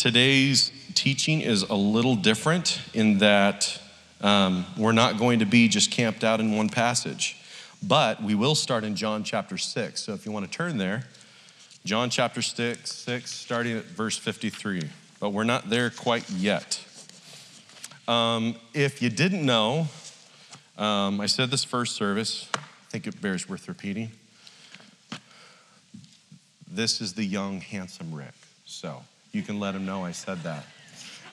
Today's teaching is a little different in that um, we're not going to be just camped out in one passage, but we will start in John chapter 6. So if you want to turn there, John chapter 6, 6 starting at verse 53. But we're not there quite yet. Um, if you didn't know, um, I said this first service, I think it bears worth repeating. This is the young, handsome Rick. So you can let him know I said that.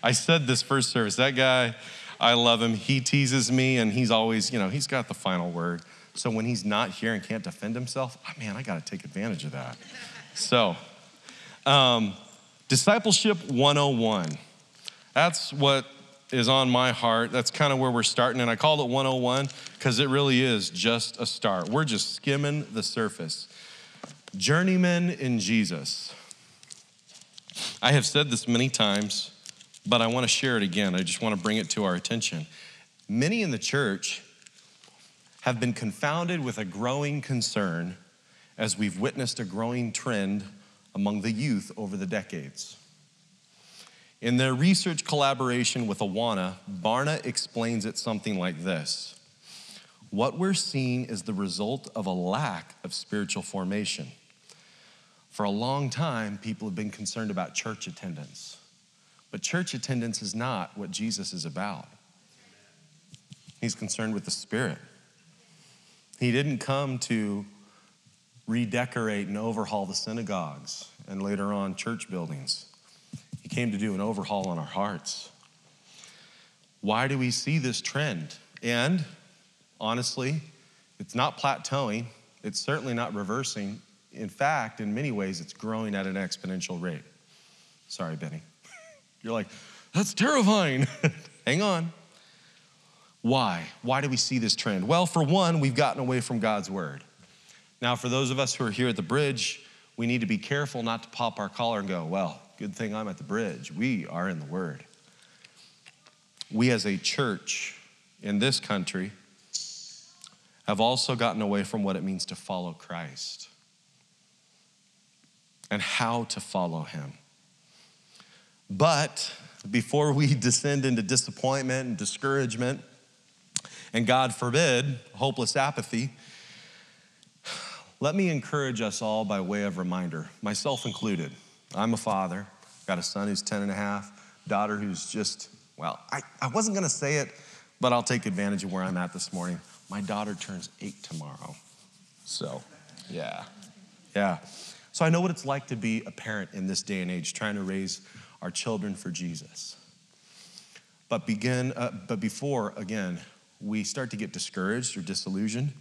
I said this first service. That guy, I love him. He teases me, and he's always, you know, he's got the final word. So when he's not here and can't defend himself, oh, man, I got to take advantage of that. So, um, discipleship 101. That's what is on my heart. That's kind of where we're starting. And I called it 101 because it really is just a start. We're just skimming the surface. Journeymen in Jesus. I have said this many times, but I want to share it again. I just want to bring it to our attention. Many in the church have been confounded with a growing concern as we've witnessed a growing trend among the youth over the decades. In their research collaboration with Awana, Barna explains it something like this What we're seeing is the result of a lack of spiritual formation. For a long time, people have been concerned about church attendance. But church attendance is not what Jesus is about. He's concerned with the Spirit. He didn't come to redecorate and overhaul the synagogues and later on church buildings. He came to do an overhaul on our hearts. Why do we see this trend? And honestly, it's not plateauing, it's certainly not reversing. In fact, in many ways, it's growing at an exponential rate. Sorry, Benny. You're like, that's terrifying. Hang on. Why? Why do we see this trend? Well, for one, we've gotten away from God's word. Now, for those of us who are here at the bridge, we need to be careful not to pop our collar and go, well, good thing I'm at the bridge. We are in the Word. We as a church in this country have also gotten away from what it means to follow Christ and how to follow Him. But before we descend into disappointment and discouragement, and God forbid, hopeless apathy, let me encourage us all by way of reminder, myself included. I'm a father, got a son who's 10 and a half, daughter who's just, well, I, I wasn't gonna say it, but I'll take advantage of where I'm at this morning. My daughter turns eight tomorrow. So, yeah, yeah. So I know what it's like to be a parent in this day and age, trying to raise our children for Jesus. But begin, uh, but before again we start to get discouraged or disillusioned,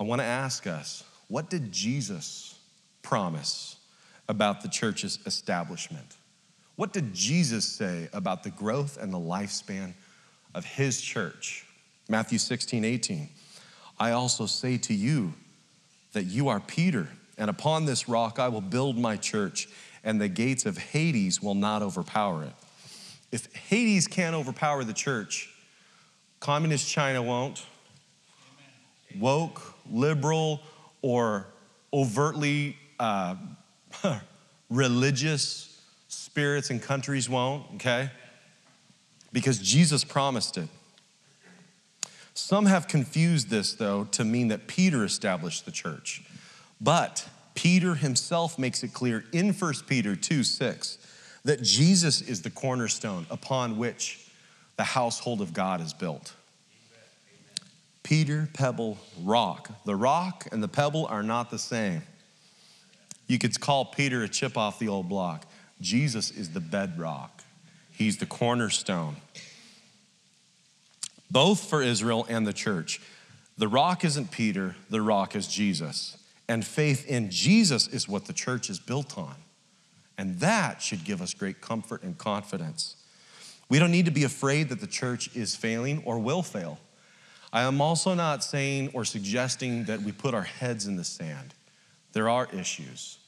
I want to ask us, what did Jesus promise about the church's establishment? What did Jesus say about the growth and the lifespan of his church? Matthew 16, 18. I also say to you that you are Peter, and upon this rock I will build my church, and the gates of Hades will not overpower it. If Hades can't overpower the church, communist China won't, woke, liberal, or overtly uh, religious spirits and countries won't, okay? Because Jesus promised it. Some have confused this, though, to mean that Peter established the church. But Peter himself makes it clear in 1 Peter 2 6 that Jesus is the cornerstone upon which the household of God is built. Peter, pebble, rock. The rock and the pebble are not the same. You could call Peter a chip off the old block. Jesus is the bedrock, he's the cornerstone. Both for Israel and the church. The rock isn't Peter, the rock is Jesus. And faith in Jesus is what the church is built on. And that should give us great comfort and confidence. We don't need to be afraid that the church is failing or will fail. I am also not saying or suggesting that we put our heads in the sand. There are issues.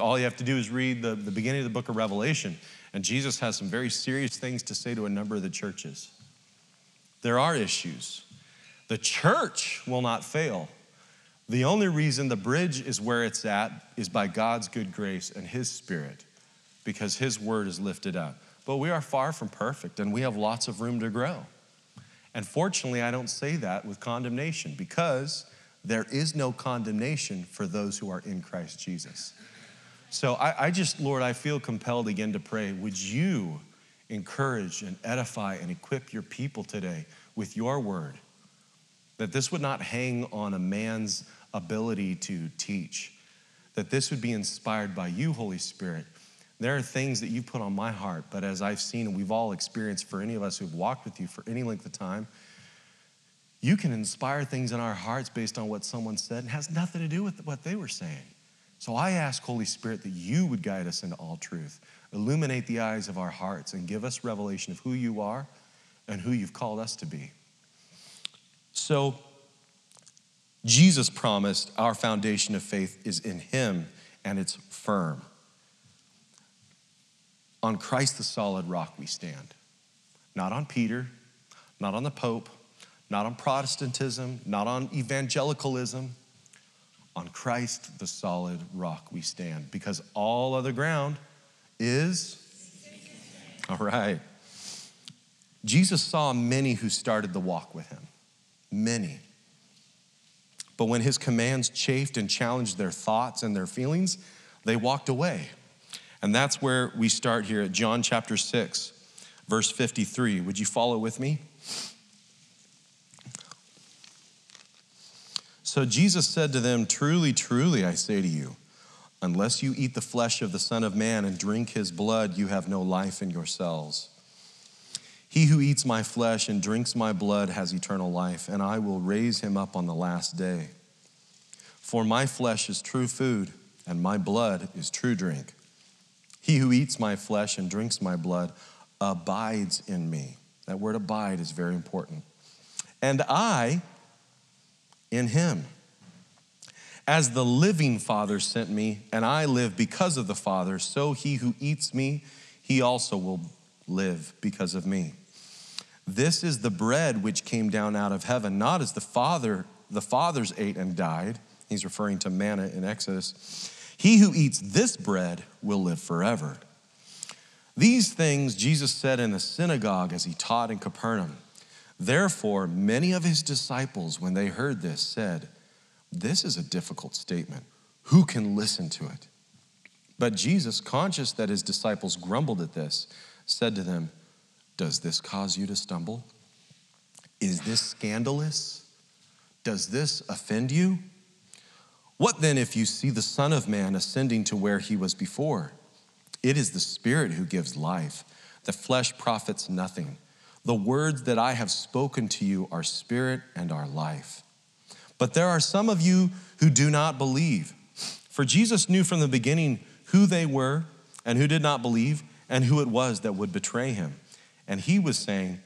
All you have to do is read the, the beginning of the book of Revelation, and Jesus has some very serious things to say to a number of the churches. There are issues. The church will not fail. The only reason the bridge is where it's at is by God's good grace and His Spirit. because his word is lifted up. But we are far from perfect and we have lots of room to grow. And fortunately, I don't say that with condemnation because there is no condemnation for those who are in Christ Jesus. So I, I, just, Lord, I feel compelled again to pray. Would you encourage and edify and equip your people today with your word? That this would not hang on a man's ability to teach, that this would be inspired by you, Holy Spirit. There are things that you put on my heart, but as I've seen and we've all experienced for any of us who've walked with you for any length of time, you can inspire things in our hearts based on what someone said and has nothing to do with what they were saying. So I ask, Holy Spirit, that you would guide us into all truth, illuminate the eyes of our hearts, and give us revelation of who you are and who you've called us to be. So, Jesus promised our foundation of faith is in Him and it's firm. On Christ, the solid rock, we stand. Not on Peter, not on the Pope, not on Protestantism, not on evangelicalism. On Christ, the solid rock, we stand because all other ground is. All right. Jesus saw many who started the walk with him. Many. But when his commands chafed and challenged their thoughts and their feelings, they walked away. And that's where we start here at John chapter 6, verse 53. Would you follow with me? So Jesus said to them, Truly, truly, I say to you, unless you eat the flesh of the Son of Man and drink his blood, you have no life in yourselves. He who eats my flesh and drinks my blood has eternal life, and I will raise him up on the last day. For my flesh is true food, and my blood is true drink. He who eats my flesh and drinks my blood abides in me. That word abide is very important. And I in him. As the living Father sent me, and I live because of the Father, so he who eats me, he also will live because of me. This is the bread which came down out of heaven, not as the Father, the fathers ate and died. He's referring to manna in Exodus. He who eats this bread will live forever. These things Jesus said in the synagogue as he taught in Capernaum. Therefore, many of his disciples, when they heard this, said, This is a difficult statement. Who can listen to it? But Jesus, conscious that his disciples grumbled at this, said to them, does this cause you to stumble? Is this scandalous? Does this offend you? What then if you see the Son of Man ascending to where he was before? It is the Spirit who gives life. The flesh profits nothing. The words that I have spoken to you are spirit and are life. But there are some of you who do not believe. For Jesus knew from the beginning who they were and who did not believe and who it was that would betray him. And he was saying,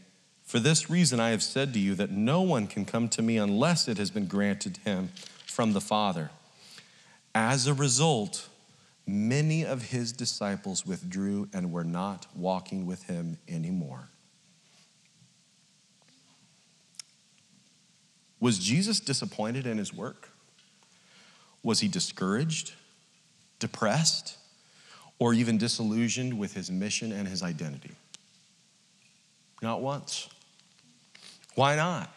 For this reason I have said to you that no one can come to me unless it has been granted him from the Father. As a result, many of his disciples withdrew and were not walking with him anymore. Was Jesus disappointed in his work? Was he discouraged, depressed, or even disillusioned with his mission and his identity? Not once. Why not?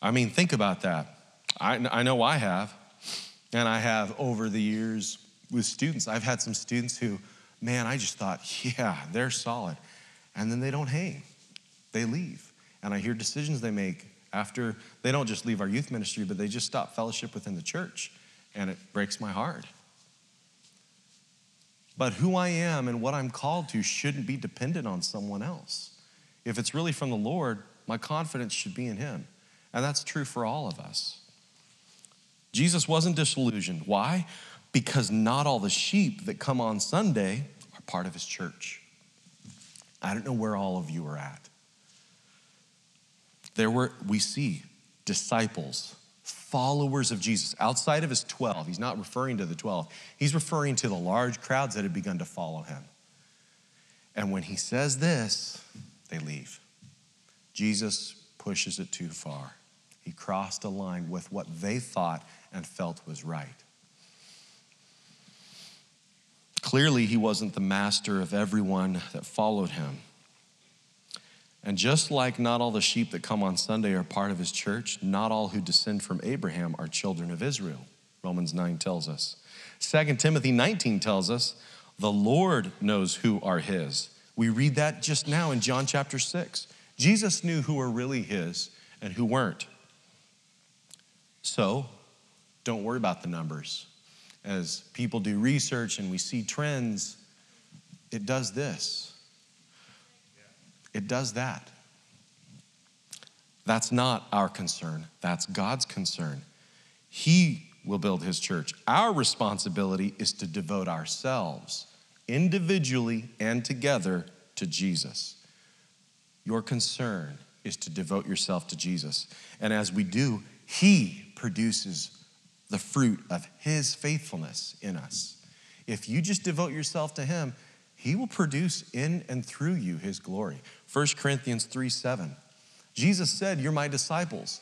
I mean, think about that. I, I know I have, and I have over the years with students. I've had some students who, man, I just thought, yeah, they're solid. And then they don't hang, they leave. And I hear decisions they make after they don't just leave our youth ministry, but they just stop fellowship within the church. And it breaks my heart. But who I am and what I'm called to shouldn't be dependent on someone else. If it's really from the Lord, my confidence should be in Him. And that's true for all of us. Jesus wasn't disillusioned. Why? Because not all the sheep that come on Sunday are part of His church. I don't know where all of you are at. There were, we see disciples followers of Jesus outside of his 12. He's not referring to the 12, he's referring to the large crowds that had begun to follow him. And when he says this, they leave. Jesus pushes it too far. He crossed a line with what they thought and felt was right. Clearly, he wasn't the master of everyone that followed him. And just like not all the sheep that come on Sunday are part of his church, not all who descend from Abraham are children of Israel. Romans 9 tells us. 2 Timothy 19 tells us the Lord knows who are his. We read that just now in John chapter 6. Jesus knew who were really his and who weren't. So, don't worry about the numbers. As people do research and we see trends, it does this it does that. That's not our concern, that's God's concern. He will build his church. Our responsibility is to devote ourselves individually and together to Jesus. Your concern is to devote yourself to Jesus. And as we do, he produces the fruit of his faithfulness in us. If you just devote yourself to him, he will produce in and through you his glory. 1 Corinthians 3 7. Jesus said, You're my disciples.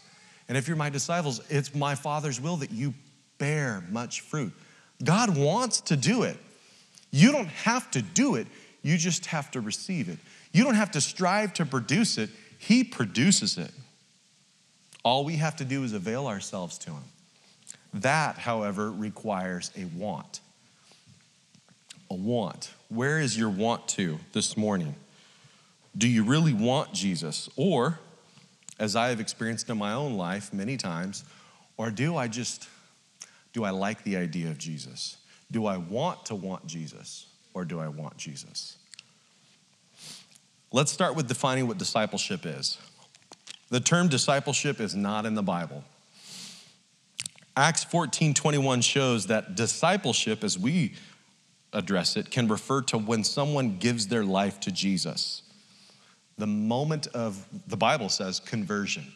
And if you're my disciples, it's my Father's will that you bear much fruit. God wants to do it. You don't have to do it, you just have to receive it. You don't have to strive to produce it, He produces it. All we have to do is avail ourselves to Him. That, however, requires a want a want. Where is your want to this morning? Do you really want Jesus? Or, as I have experienced in my own life many times, or do I just, do I like the idea of Jesus? Do I want to want Jesus? Or do I want Jesus? Let's start with defining what discipleship is. The term discipleship is not in the Bible. Acts 14 21 shows that discipleship, as we address it can refer to when someone gives their life to Jesus. The moment of, the Bible says, conversion,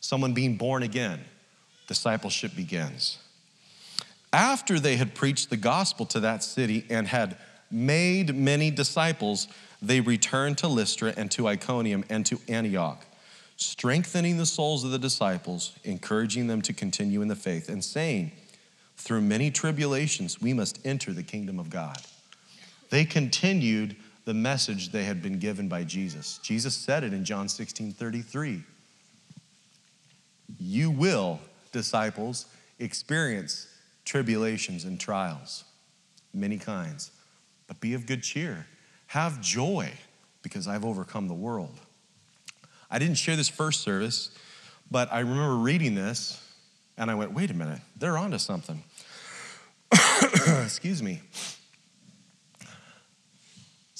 someone being born again, discipleship begins. After they had preached the gospel to that city and had made many disciples, they returned to Lystra and to Iconium and to Antioch, strengthening the souls of the disciples, encouraging them to continue in the faith, and saying, through many tribulations, we must enter the kingdom of God. They continued the message they had been given by Jesus. Jesus said it in John 16 33. You will, disciples, experience tribulations and trials, many kinds, but be of good cheer. Have joy because I've overcome the world. I didn't share this first service, but I remember reading this and I went, wait a minute, they're onto something. Excuse me.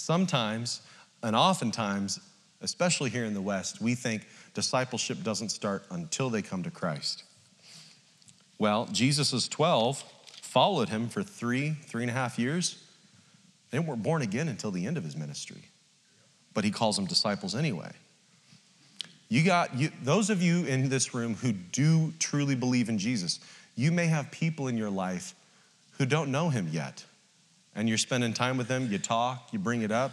Sometimes, and oftentimes, especially here in the West, we think discipleship doesn't start until they come to Christ. Well, Jesus' 12 followed him for three, three and a half years. They weren't born again until the end of his ministry, but he calls them disciples anyway. You got you, those of you in this room who do truly believe in Jesus, you may have people in your life who don't know him yet. And you're spending time with them, you talk, you bring it up.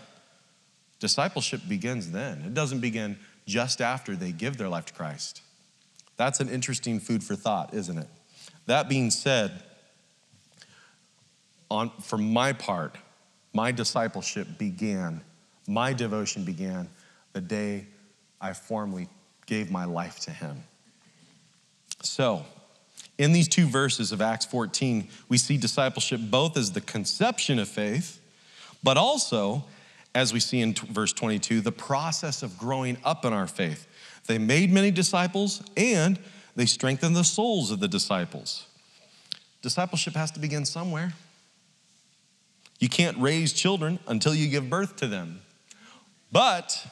Discipleship begins then. It doesn't begin just after they give their life to Christ. That's an interesting food for thought, isn't it? That being said, on, for my part, my discipleship began, my devotion began the day I formally gave my life to Him. So, in these two verses of Acts 14, we see discipleship both as the conception of faith, but also, as we see in t- verse 22, the process of growing up in our faith. They made many disciples and they strengthened the souls of the disciples. Discipleship has to begin somewhere. You can't raise children until you give birth to them. But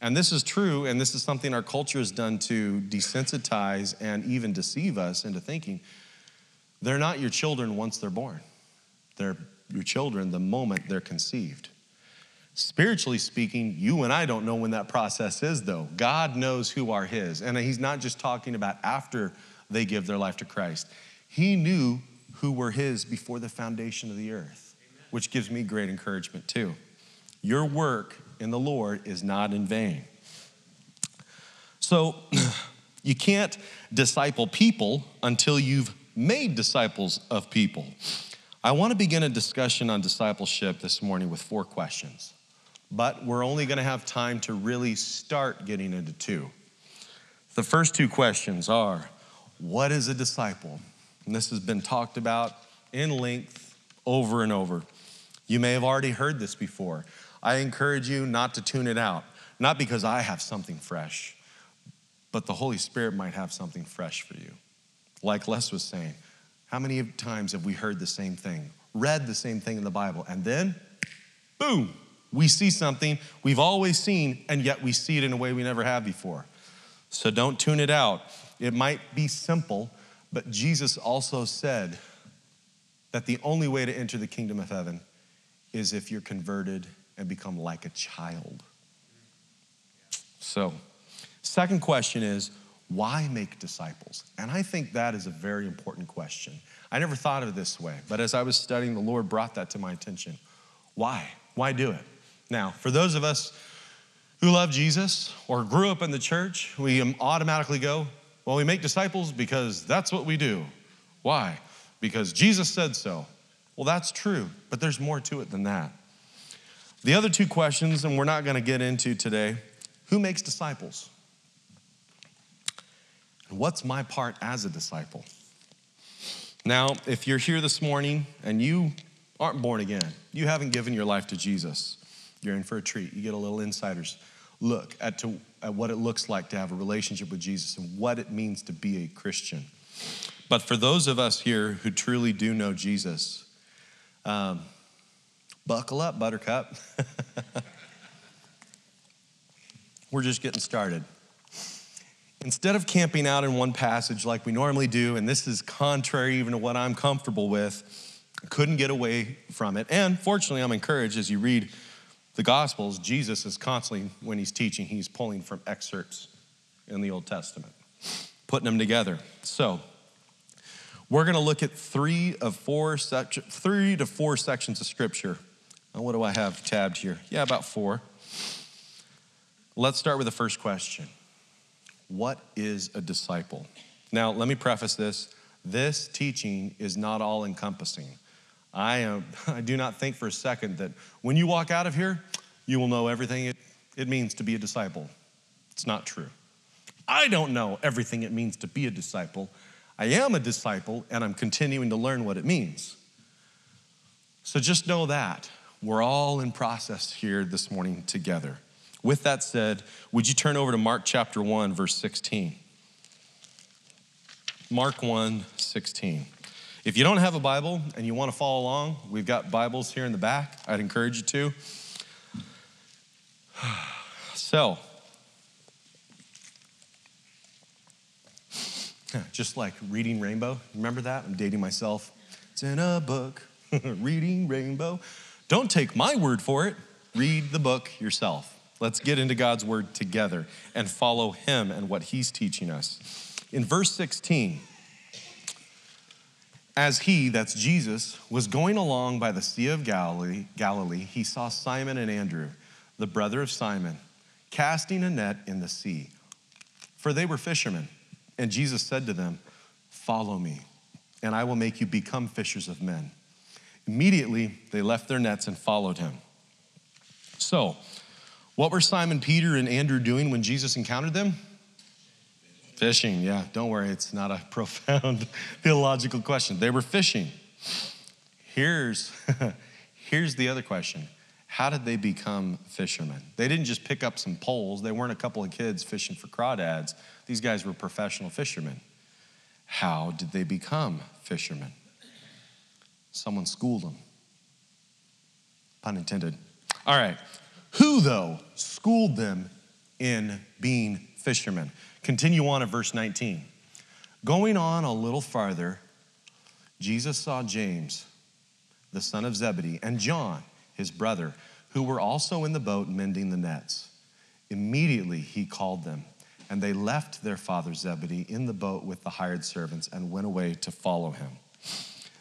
and this is true, and this is something our culture has done to desensitize and even deceive us into thinking they're not your children once they're born. They're your children the moment they're conceived. Spiritually speaking, you and I don't know when that process is, though. God knows who are His. And He's not just talking about after they give their life to Christ, He knew who were His before the foundation of the earth, which gives me great encouragement, too. Your work in the Lord is not in vain. So, you can't disciple people until you've made disciples of people. I want to begin a discussion on discipleship this morning with four questions, but we're only going to have time to really start getting into two. The first two questions are What is a disciple? And this has been talked about in length over and over. You may have already heard this before. I encourage you not to tune it out, not because I have something fresh, but the Holy Spirit might have something fresh for you. Like Les was saying, how many times have we heard the same thing, read the same thing in the Bible, and then, boom, we see something we've always seen, and yet we see it in a way we never have before. So don't tune it out. It might be simple, but Jesus also said that the only way to enter the kingdom of heaven is if you're converted and become like a child. So, second question is why make disciples? And I think that is a very important question. I never thought of it this way, but as I was studying, the Lord brought that to my attention. Why? Why do it? Now, for those of us who love Jesus or grew up in the church, we automatically go, well, we make disciples because that's what we do. Why? Because Jesus said so. Well, that's true, but there's more to it than that. The other two questions, and we're not going to get into today who makes disciples? And what's my part as a disciple? Now, if you're here this morning and you aren't born again, you haven't given your life to Jesus, you're in for a treat. You get a little insider's look at, to, at what it looks like to have a relationship with Jesus and what it means to be a Christian. But for those of us here who truly do know Jesus, um, buckle up, Buttercup. We're just getting started. Instead of camping out in one passage like we normally do, and this is contrary even to what I'm comfortable with, I couldn't get away from it. And fortunately, I'm encouraged as you read the Gospels, Jesus is constantly, when he's teaching, he's pulling from excerpts in the Old Testament, putting them together. So, we're going to look at three of four sec- three to four sections of Scripture. And what do I have tabbed here? Yeah, about four. Let's start with the first question what is a disciple? Now, let me preface this. This teaching is not all encompassing. I, am, I do not think for a second that when you walk out of here, you will know everything it, it means to be a disciple. It's not true. I don't know everything it means to be a disciple. I am a disciple and I'm continuing to learn what it means. So just know that we're all in process here this morning together. With that said, would you turn over to Mark chapter 1, verse 16? Mark 1, 16. If you don't have a Bible and you want to follow along, we've got Bibles here in the back. I'd encourage you to. So, just like reading Rainbow, remember that? I'm dating myself. It's in a book, reading Rainbow. Don't take my word for it, read the book yourself. Let's get into God's word together and follow him and what he's teaching us. In verse 16, as he, that's Jesus, was going along by the Sea of Galilee, Galilee, he saw Simon and Andrew, the brother of Simon, casting a net in the sea, for they were fishermen. And Jesus said to them, Follow me, and I will make you become fishers of men. Immediately, they left their nets and followed him. So, what were Simon Peter and Andrew doing when Jesus encountered them? Fishing, yeah, don't worry, it's not a profound theological question. They were fishing. Here's, here's the other question How did they become fishermen? They didn't just pick up some poles, they weren't a couple of kids fishing for crawdads. These guys were professional fishermen. How did they become fishermen? Someone schooled them. Pun intended. All right, who, though, schooled them in being fishermen? Continue on at verse 19. Going on a little farther, Jesus saw James, the son of Zebedee, and John, his brother, who were also in the boat mending the nets. Immediately he called them, and they left their father Zebedee in the boat with the hired servants and went away to follow him.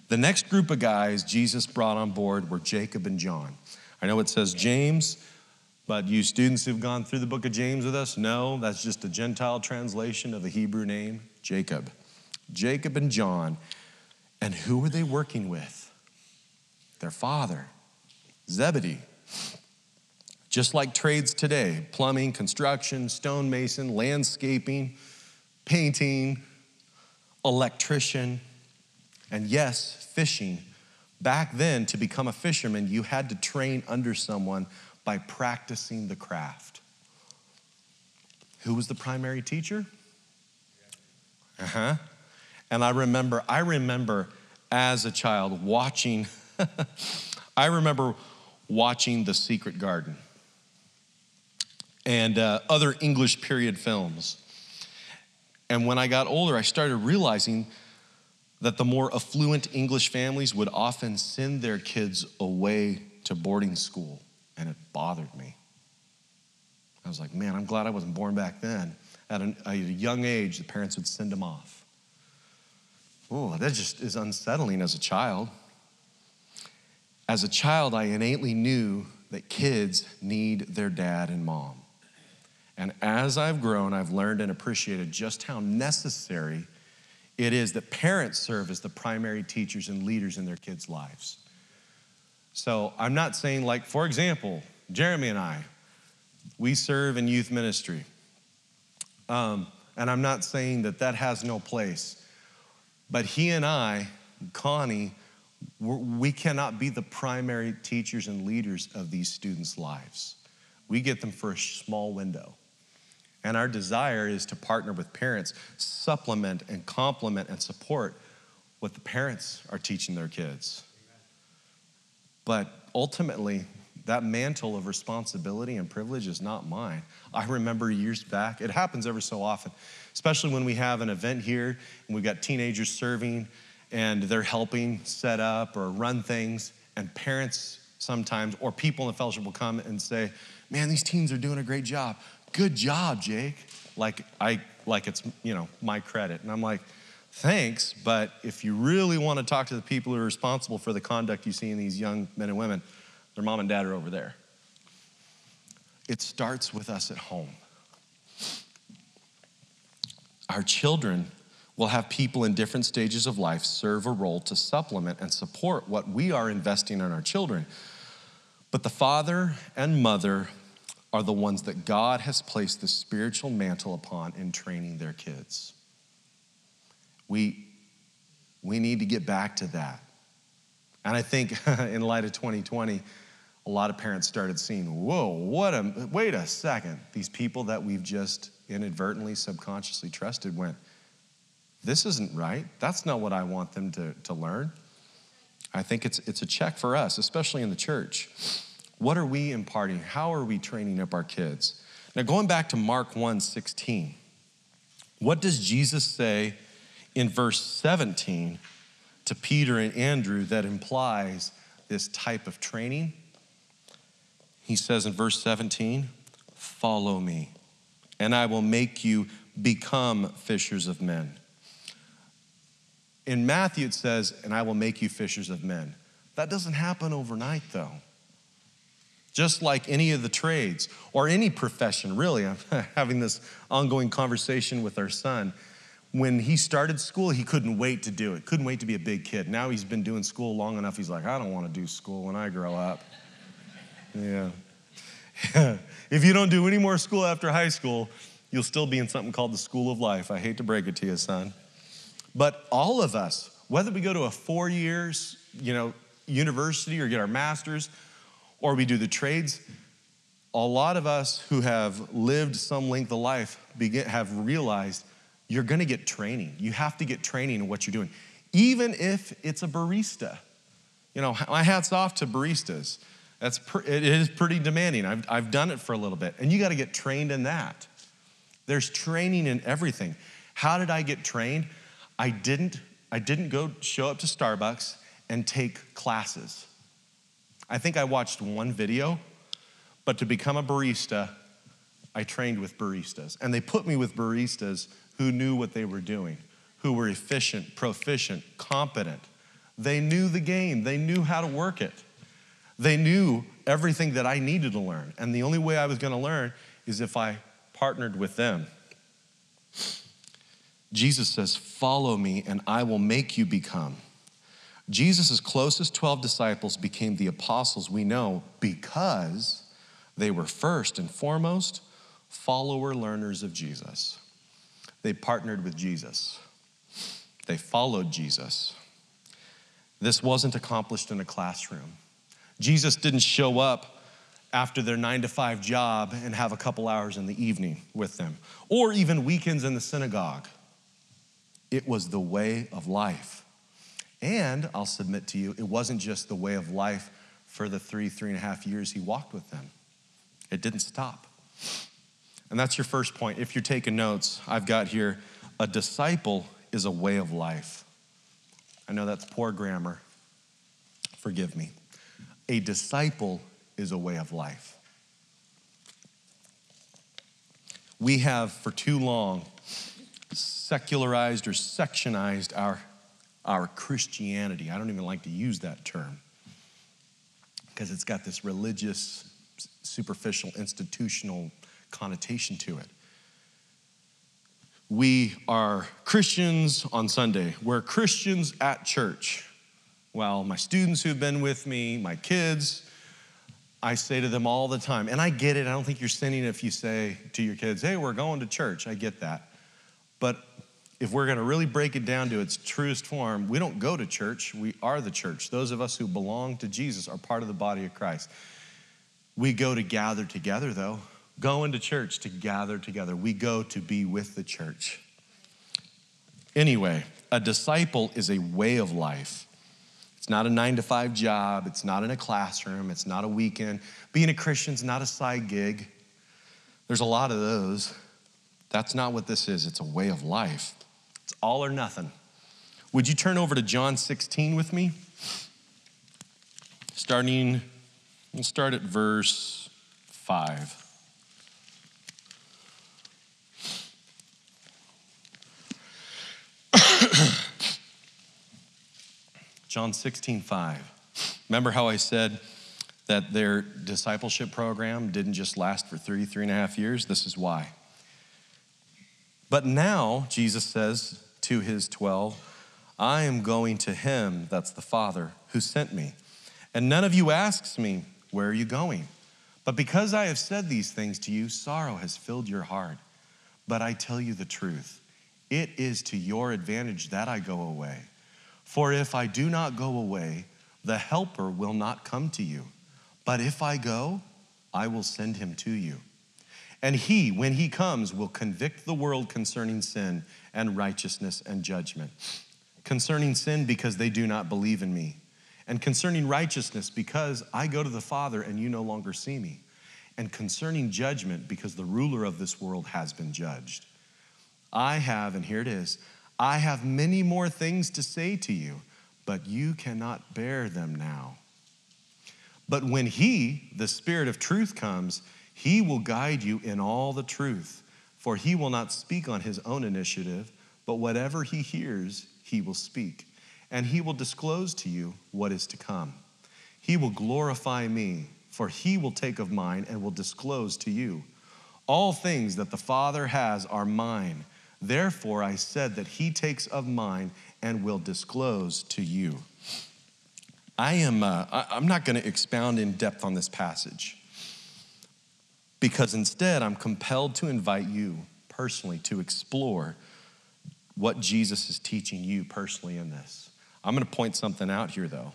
The next group of guys Jesus brought on board were Jacob and John. I know it says James, but you students who've gone through the book of James with us know that's just a Gentile translation of the Hebrew name, Jacob. Jacob and John. And who were they working with? their father, Zebedee. Just like trades today plumbing, construction, stonemason, landscaping, painting, electrician, and yes, fishing. Back then, to become a fisherman, you had to train under someone by practicing the craft. Who was the primary teacher? Uh huh. And I remember, I remember as a child watching, I remember watching The Secret Garden and uh, other English period films. And when I got older, I started realizing that the more affluent English families would often send their kids away to boarding school, and it bothered me. I was like, man, I'm glad I wasn't born back then. At, an, at a young age, the parents would send them off. Oh, that just is unsettling as a child. As a child, I innately knew that kids need their dad and mom. And as I've grown, I've learned and appreciated just how necessary it is that parents serve as the primary teachers and leaders in their kids' lives. So I'm not saying, like, for example, Jeremy and I, we serve in youth ministry. Um, and I'm not saying that that has no place. But he and I, Connie, we cannot be the primary teachers and leaders of these students' lives. We get them for a small window. And our desire is to partner with parents, supplement and complement and support what the parents are teaching their kids. But ultimately, that mantle of responsibility and privilege is not mine. I remember years back, it happens every so often, especially when we have an event here and we've got teenagers serving and they're helping set up or run things, and parents sometimes or people in the fellowship will come and say, Man, these teens are doing a great job good job, Jake. Like I like it's, you know, my credit. And I'm like, thanks, but if you really want to talk to the people who are responsible for the conduct you see in these young men and women, their mom and dad are over there. It starts with us at home. Our children will have people in different stages of life serve a role to supplement and support what we are investing in our children. But the father and mother are the ones that God has placed the spiritual mantle upon in training their kids. We, we need to get back to that. And I think in light of 2020, a lot of parents started seeing, whoa, what a, wait a second. These people that we've just inadvertently, subconsciously trusted went, this isn't right. That's not what I want them to, to learn. I think it's, it's a check for us, especially in the church. What are we imparting? How are we training up our kids? Now, going back to Mark 1 16, what does Jesus say in verse 17 to Peter and Andrew that implies this type of training? He says in verse 17, Follow me, and I will make you become fishers of men. In Matthew, it says, And I will make you fishers of men. That doesn't happen overnight, though just like any of the trades or any profession, really. I'm having this ongoing conversation with our son. When he started school, he couldn't wait to do it, couldn't wait to be a big kid. Now he's been doing school long enough, he's like, I don't want to do school when I grow up. Yeah. if you don't do any more school after high school, you'll still be in something called the school of life. I hate to break it to you, son. But all of us, whether we go to a four years, you know, university or get our master's, or we do the trades. A lot of us who have lived some length of life begin, have realized you're gonna get training. You have to get training in what you're doing, even if it's a barista. You know, my hat's off to baristas. That's it is pretty demanding. I've, I've done it for a little bit, and you got to get trained in that. There's training in everything. How did I get trained? I didn't. I didn't go show up to Starbucks and take classes. I think I watched one video, but to become a barista, I trained with baristas. And they put me with baristas who knew what they were doing, who were efficient, proficient, competent. They knew the game, they knew how to work it. They knew everything that I needed to learn. And the only way I was going to learn is if I partnered with them. Jesus says, Follow me, and I will make you become. Jesus' closest 12 disciples became the apostles we know because they were first and foremost follower learners of Jesus. They partnered with Jesus, they followed Jesus. This wasn't accomplished in a classroom. Jesus didn't show up after their nine to five job and have a couple hours in the evening with them, or even weekends in the synagogue. It was the way of life. And I'll submit to you, it wasn't just the way of life for the three, three and a half years he walked with them. It didn't stop. And that's your first point. If you're taking notes, I've got here a disciple is a way of life. I know that's poor grammar. Forgive me. A disciple is a way of life. We have for too long secularized or sectionized our our Christianity. I don't even like to use that term because it's got this religious, superficial, institutional connotation to it. We are Christians on Sunday. We're Christians at church. Well, my students who've been with me, my kids, I say to them all the time, and I get it. I don't think you're sinning if you say to your kids, hey, we're going to church. I get that. But if we're going to really break it down to its truest form, we don't go to church, we are the church. Those of us who belong to Jesus are part of the body of Christ. We go to gather together, though. Going to church to gather together. We go to be with the church. Anyway, a disciple is a way of life. It's not a nine to five job, it's not in a classroom, it's not a weekend. Being a Christian is not a side gig. There's a lot of those. That's not what this is, it's a way of life. It's all or nothing. Would you turn over to John 16 with me? Starting, we'll start at verse 5. John 16, 5. Remember how I said that their discipleship program didn't just last for three, three and a half years? This is why. But now, Jesus says to his 12, I am going to him, that's the Father, who sent me. And none of you asks me, Where are you going? But because I have said these things to you, sorrow has filled your heart. But I tell you the truth, it is to your advantage that I go away. For if I do not go away, the Helper will not come to you. But if I go, I will send him to you. And he, when he comes, will convict the world concerning sin and righteousness and judgment. Concerning sin, because they do not believe in me. And concerning righteousness, because I go to the Father and you no longer see me. And concerning judgment, because the ruler of this world has been judged. I have, and here it is, I have many more things to say to you, but you cannot bear them now. But when He, the Spirit of truth, comes, he will guide you in all the truth, for he will not speak on his own initiative, but whatever he hears, he will speak, and he will disclose to you what is to come. He will glorify me, for he will take of mine and will disclose to you. All things that the Father has are mine. Therefore, I said that he takes of mine and will disclose to you. I am, uh, I'm not going to expound in depth on this passage because instead I'm compelled to invite you personally to explore what Jesus is teaching you personally in this. I'm going to point something out here though.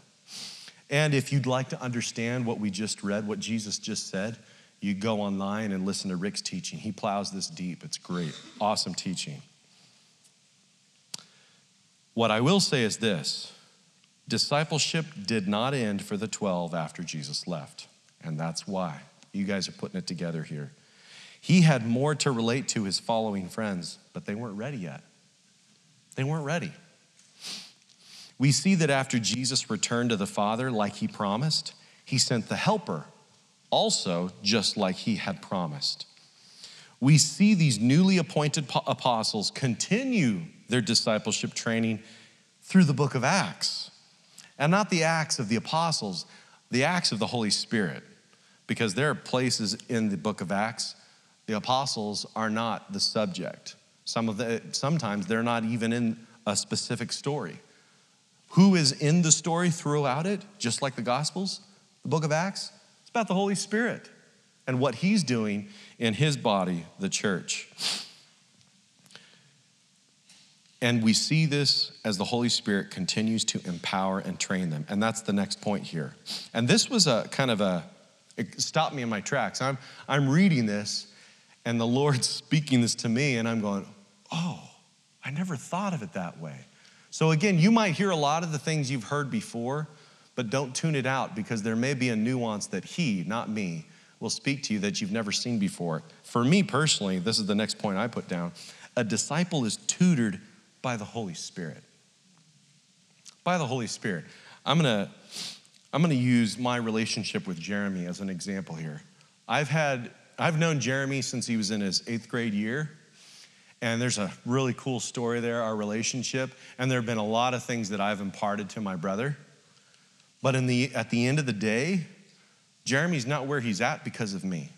And if you'd like to understand what we just read, what Jesus just said, you go online and listen to Rick's teaching. He plows this deep. It's great. Awesome teaching. What I will say is this discipleship did not end for the 12 after Jesus left, and that's why. You guys are putting it together here. He had more to relate to his following friends, but they weren't ready yet. They weren't ready. We see that after Jesus returned to the Father like he promised, he sent the Helper, also just like he had promised. We see these newly appointed apostles continue their discipleship training through the book of Acts. And not the acts of the apostles, the acts of the Holy Spirit because there are places in the book of Acts the apostles are not the subject. Some of the sometimes they're not even in a specific story. Who is in the story throughout it, just like the Gospels, the book of Acts? It's about the Holy Spirit and what he's doing in his body, the church. And we see this as the Holy Spirit continues to empower and train them. And that's the next point here. And this was a kind of a, it stopped me in my tracks. I'm, I'm reading this, and the Lord's speaking this to me, and I'm going, oh, I never thought of it that way. So again, you might hear a lot of the things you've heard before, but don't tune it out because there may be a nuance that He, not me, will speak to you that you've never seen before. For me personally, this is the next point I put down a disciple is tutored by the Holy Spirit. By the Holy Spirit. I'm gonna, I'm gonna use my relationship with Jeremy as an example here. I've had, I've known Jeremy since he was in his eighth grade year. And there's a really cool story there, our relationship. And there have been a lot of things that I've imparted to my brother. But in the, at the end of the day, Jeremy's not where he's at because of me.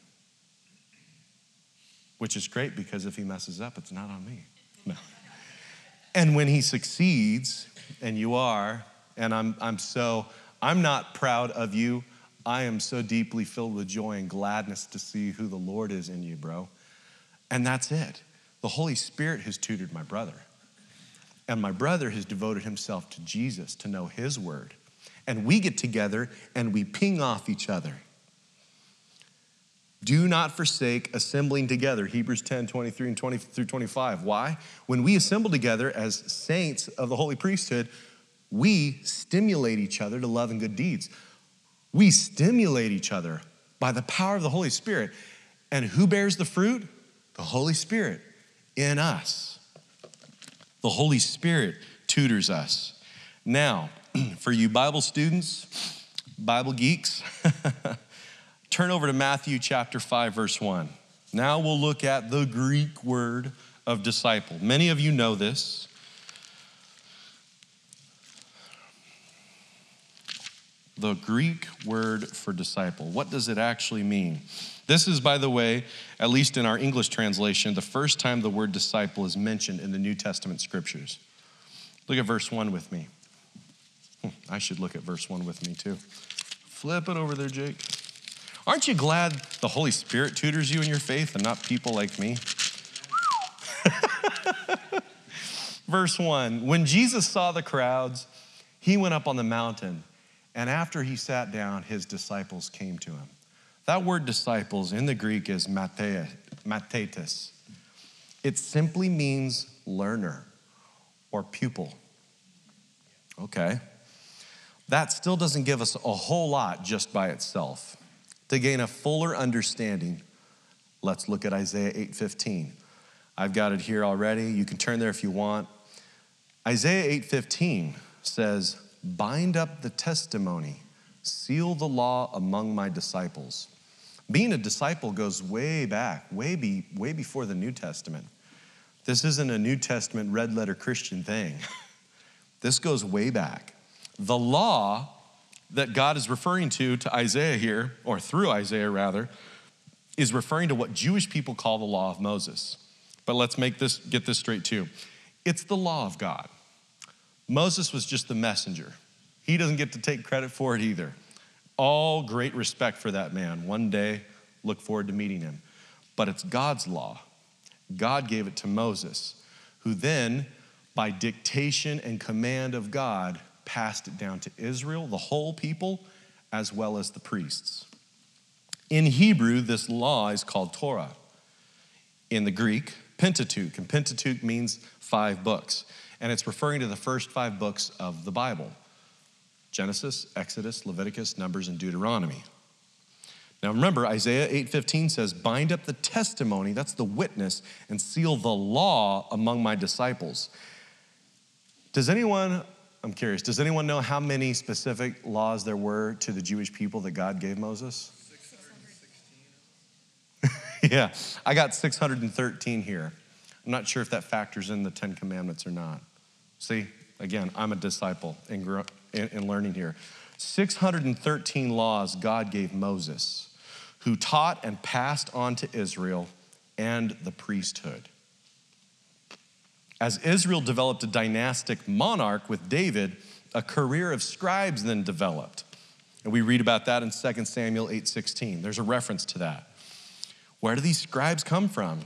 Which is great because if he messes up, it's not on me. No. And when he succeeds, and you are, and I'm, I'm so, I'm not proud of you. I am so deeply filled with joy and gladness to see who the Lord is in you, bro. And that's it. The Holy Spirit has tutored my brother. And my brother has devoted himself to Jesus to know his word. And we get together and we ping off each other. Do not forsake assembling together. Hebrews 10, 23 and 20 through 25. Why? When we assemble together as saints of the holy priesthood, we stimulate each other to love and good deeds. We stimulate each other by the power of the Holy Spirit. And who bears the fruit? The Holy Spirit in us. The Holy Spirit tutors us. Now, for you Bible students, Bible geeks, Turn over to Matthew chapter 5, verse 1. Now we'll look at the Greek word of disciple. Many of you know this. The Greek word for disciple. What does it actually mean? This is, by the way, at least in our English translation, the first time the word disciple is mentioned in the New Testament scriptures. Look at verse 1 with me. Hmm, I should look at verse 1 with me too. Flip it over there, Jake. Aren't you glad the Holy Spirit tutors you in your faith and not people like me? Verse 1 When Jesus saw the crowds, he went up on the mountain, and after he sat down, his disciples came to him. That word disciples in the Greek is mathetes. It simply means learner or pupil. Okay. That still doesn't give us a whole lot just by itself. To gain a fuller understanding, let's look at Isaiah 8:15. I've got it here already. You can turn there if you want. Isaiah 8:15 says, "Bind up the testimony, seal the law among my disciples." Being a disciple goes way back, way, be, way before the New Testament. This isn't a New Testament red letter Christian thing. this goes way back. The law that God is referring to to Isaiah here, or through Isaiah rather, is referring to what Jewish people call the law of Moses. But let's make this get this straight too. It's the law of God. Moses was just the messenger. He doesn't get to take credit for it either. All great respect for that man. One day, look forward to meeting him. But it's God's law. God gave it to Moses, who then, by dictation and command of God, passed it down to Israel, the whole people, as well as the priests. In Hebrew, this law is called Torah. In the Greek, Pentateuch, and Pentateuch means five books, and it's referring to the first five books of the Bible Genesis, Exodus, Leviticus, Numbers, and Deuteronomy. Now remember, Isaiah 8:15 says, "Bind up the testimony, that's the witness, and seal the law among my disciples." Does anyone I'm curious, does anyone know how many specific laws there were to the Jewish people that God gave Moses? yeah, I got 613 here. I'm not sure if that factors in the Ten Commandments or not. See, again, I'm a disciple in, in, in learning here. 613 laws God gave Moses, who taught and passed on to Israel and the priesthood. As Israel developed a dynastic monarch with David, a career of scribes then developed. And we read about that in 2 Samuel 8:16. There's a reference to that. Where do these scribes come from?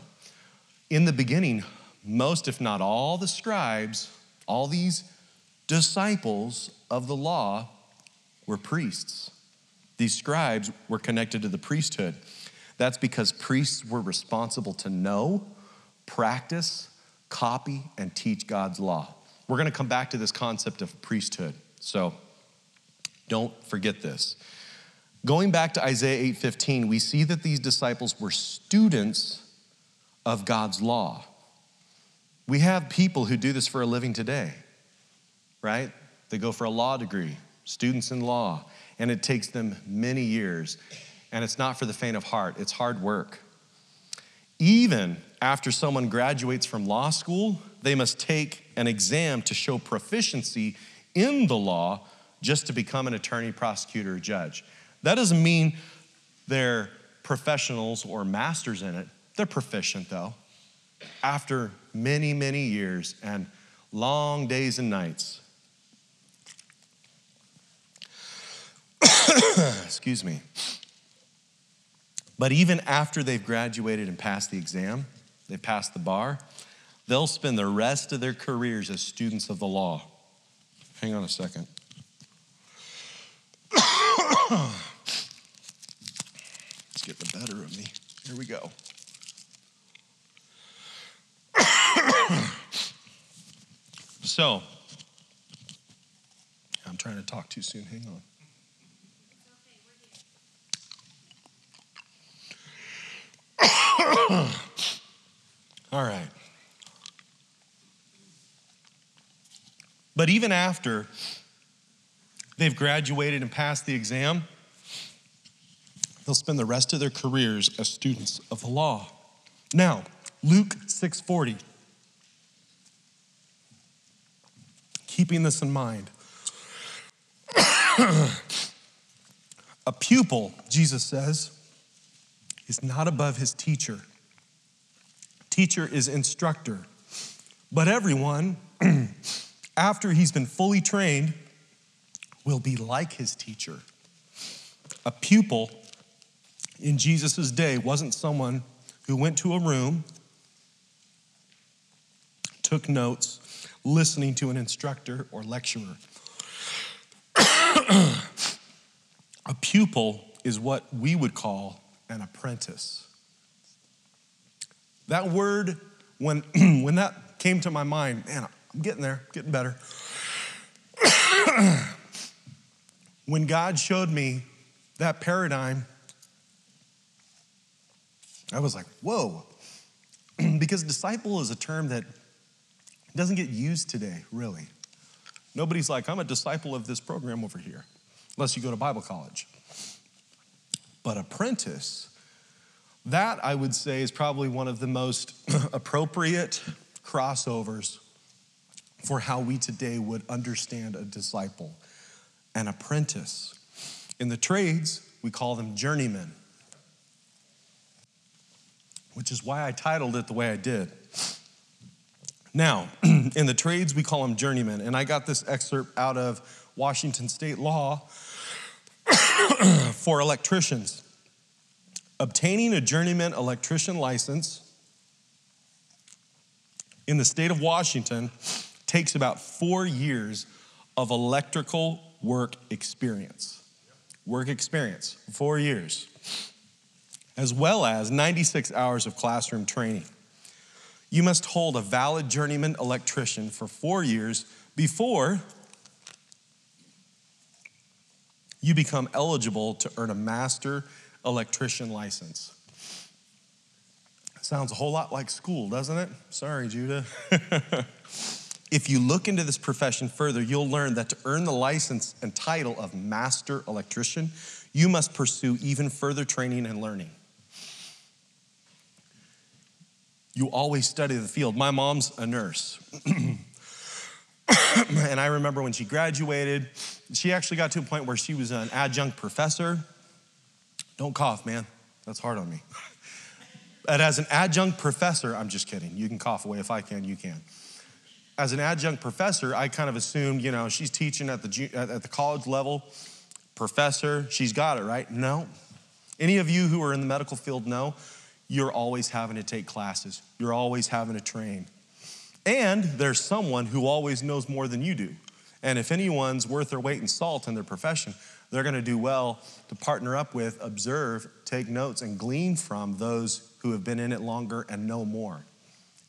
In the beginning, most, if not all, the scribes, all these disciples of the law were priests. These scribes were connected to the priesthood. That's because priests were responsible to know, practice, copy, and teach God's law. We're going to come back to this concept of priesthood. So don't forget this. Going back to Isaiah 8:15, we see that these disciples were students of God's law. We have people who do this for a living today, right? They go for a law degree, students in law, and it takes them many years. And it's not for the faint of heart, it's hard work. Even after someone graduates from law school, they must take an exam to show proficiency in the law just to become an attorney, prosecutor, or judge. That doesn't mean they're professionals or masters in it. They're proficient though. After many, many years and long days and nights. Excuse me. But even after they've graduated and passed the exam, they passed the bar, they'll spend the rest of their careers as students of the law. Hang on a second. it's getting the better of me. Here we go. So, I'm trying to talk too soon. Hang on. All right. But even after they've graduated and passed the exam, they'll spend the rest of their careers as students of the law. Now, Luke 6:40. Keeping this in mind. A pupil, Jesus says, is not above his teacher. Teacher is instructor. But everyone, after he's been fully trained, will be like his teacher. A pupil in Jesus' day wasn't someone who went to a room, took notes, listening to an instructor or lecturer. a pupil is what we would call an apprentice. That word, when, when that came to my mind, man, I'm getting there, getting better. when God showed me that paradigm, I was like, whoa. because disciple is a term that doesn't get used today, really. Nobody's like, I'm a disciple of this program over here, unless you go to Bible college. But apprentice, that I would say is probably one of the most appropriate crossovers for how we today would understand a disciple. An apprentice. In the trades, we call them journeymen, which is why I titled it the way I did. Now, in the trades, we call them journeymen, and I got this excerpt out of Washington State law for electricians. Obtaining a journeyman electrician license in the state of Washington takes about four years of electrical work experience. Work experience, four years, as well as 96 hours of classroom training. You must hold a valid journeyman electrician for four years before you become eligible to earn a master electrician license. Sounds a whole lot like school, doesn't it? Sorry, Judah. if you look into this profession further, you'll learn that to earn the license and title of master electrician, you must pursue even further training and learning. You always study the field. My mom's a nurse. and I remember when she graduated, she actually got to a point where she was an adjunct professor. Don't cough, man. That's hard on me. But as an adjunct professor, I'm just kidding. You can cough away. If I can, you can. as an adjunct professor, I kind of assumed, you know, she's teaching at the, at the college level, professor, she's got it, right? No. Any of you who are in the medical field know you're always having to take classes, you're always having to train. And there's someone who always knows more than you do. And if anyone's worth their weight in salt in their profession, they're going to do well to partner up with, observe, take notes, and glean from those who have been in it longer and know more.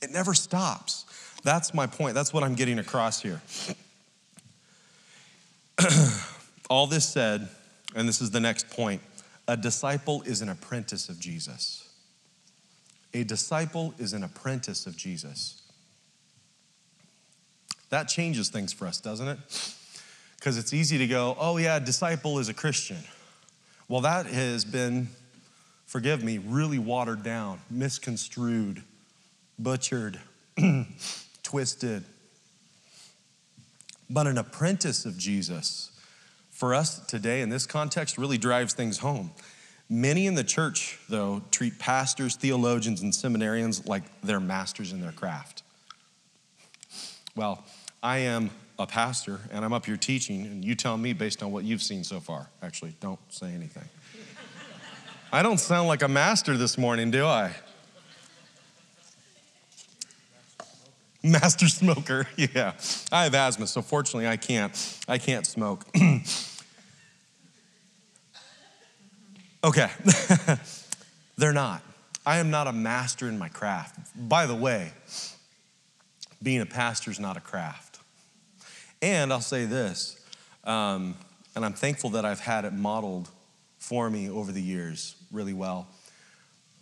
It never stops. That's my point. That's what I'm getting across here. All this said, and this is the next point a disciple is an apprentice of Jesus. A disciple is an apprentice of Jesus. That changes things for us, doesn't it? Because it's easy to go, oh, yeah, disciple is a Christian. Well, that has been, forgive me, really watered down, misconstrued, butchered, twisted. But an apprentice of Jesus, for us today in this context, really drives things home. Many in the church, though, treat pastors, theologians, and seminarians like they're masters in their craft. Well, I am a pastor and I'm up here teaching, and you tell me based on what you've seen so far. Actually, don't say anything. I don't sound like a master this morning, do I? Master smoker, yeah. I have asthma, so fortunately I can't. I can't smoke. okay. They're not. I am not a master in my craft. By the way, being a pastor is not a craft. And I'll say this, um, and I'm thankful that I've had it modeled for me over the years really well.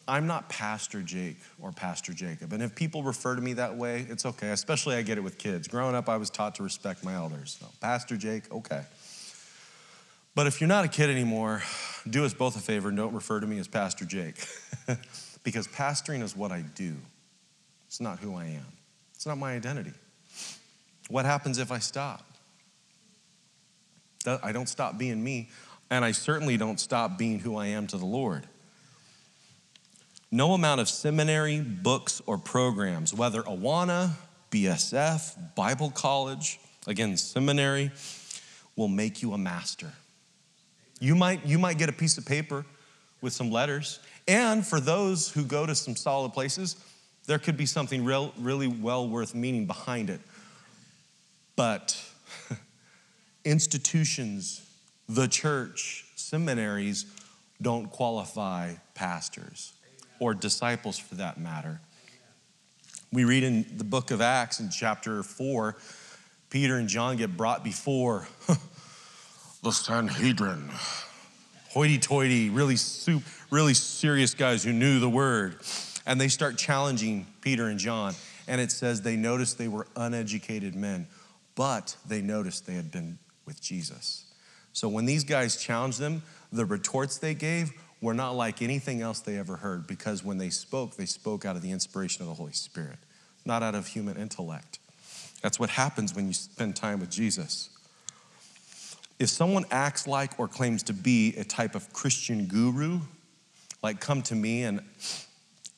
I'm not Pastor Jake or Pastor Jacob. And if people refer to me that way, it's okay, especially I get it with kids. Growing up, I was taught to respect my elders. So, Pastor Jake, okay. But if you're not a kid anymore, do us both a favor and don't refer to me as Pastor Jake. because pastoring is what I do, it's not who I am, it's not my identity. What happens if I stop? I don't stop being me, and I certainly don't stop being who I am to the Lord. No amount of seminary, books, or programs, whether Awana, BSF, Bible college, again, seminary, will make you a master. You might, you might get a piece of paper with some letters. And for those who go to some solid places, there could be something real, really well worth meaning behind it. But institutions, the church, seminaries don't qualify pastors or disciples for that matter. We read in the book of Acts in chapter 4, Peter and John get brought before the Sanhedrin. Hoity toity, really, really serious guys who knew the word. And they start challenging Peter and John. And it says they noticed they were uneducated men but they noticed they had been with Jesus. So when these guys challenged them, the retorts they gave were not like anything else they ever heard because when they spoke, they spoke out of the inspiration of the Holy Spirit, not out of human intellect. That's what happens when you spend time with Jesus. If someone acts like or claims to be a type of Christian guru, like come to me and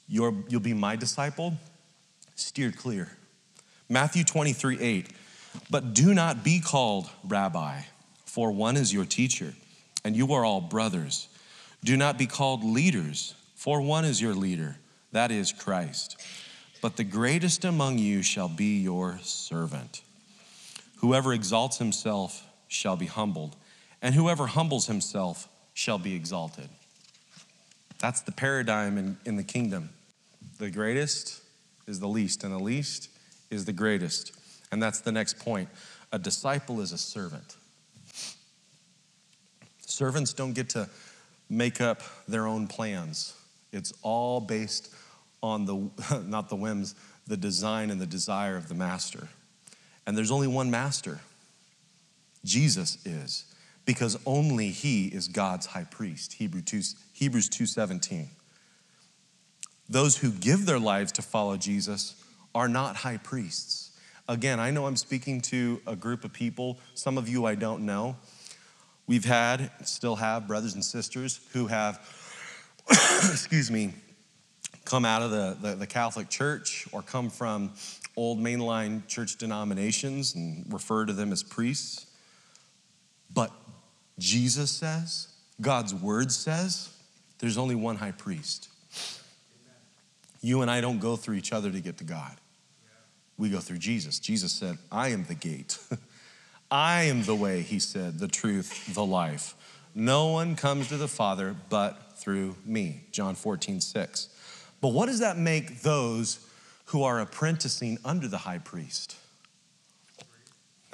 you will be my disciple, steer clear. Matthew 23 8 but do not be called rabbi, for one is your teacher, and you are all brothers. Do not be called leaders, for one is your leader, that is Christ. But the greatest among you shall be your servant. Whoever exalts himself shall be humbled, and whoever humbles himself shall be exalted. That's the paradigm in, in the kingdom. The greatest is the least, and the least is the greatest. And that's the next point. A disciple is a servant. Servants don't get to make up their own plans. It's all based on the, not the whims, the design and the desire of the master. And there's only one master. Jesus is, because only he is God's high priest. Hebrew 2, Hebrews 2:17. Those who give their lives to follow Jesus are not high priests. Again, I know I'm speaking to a group of people, some of you I don't know. We've had, still have, brothers and sisters who have, excuse me, come out of the, the, the, Catholic Church or come from old mainline church denominations and refer to them as priests. But Jesus says, God's word says, there's only one high priest. You and I don't go through each other to get to God. We go through Jesus. Jesus said, I am the gate. I am the way, he said, the truth, the life. No one comes to the Father but through me. John 14, 6. But what does that make those who are apprenticing under the high priest?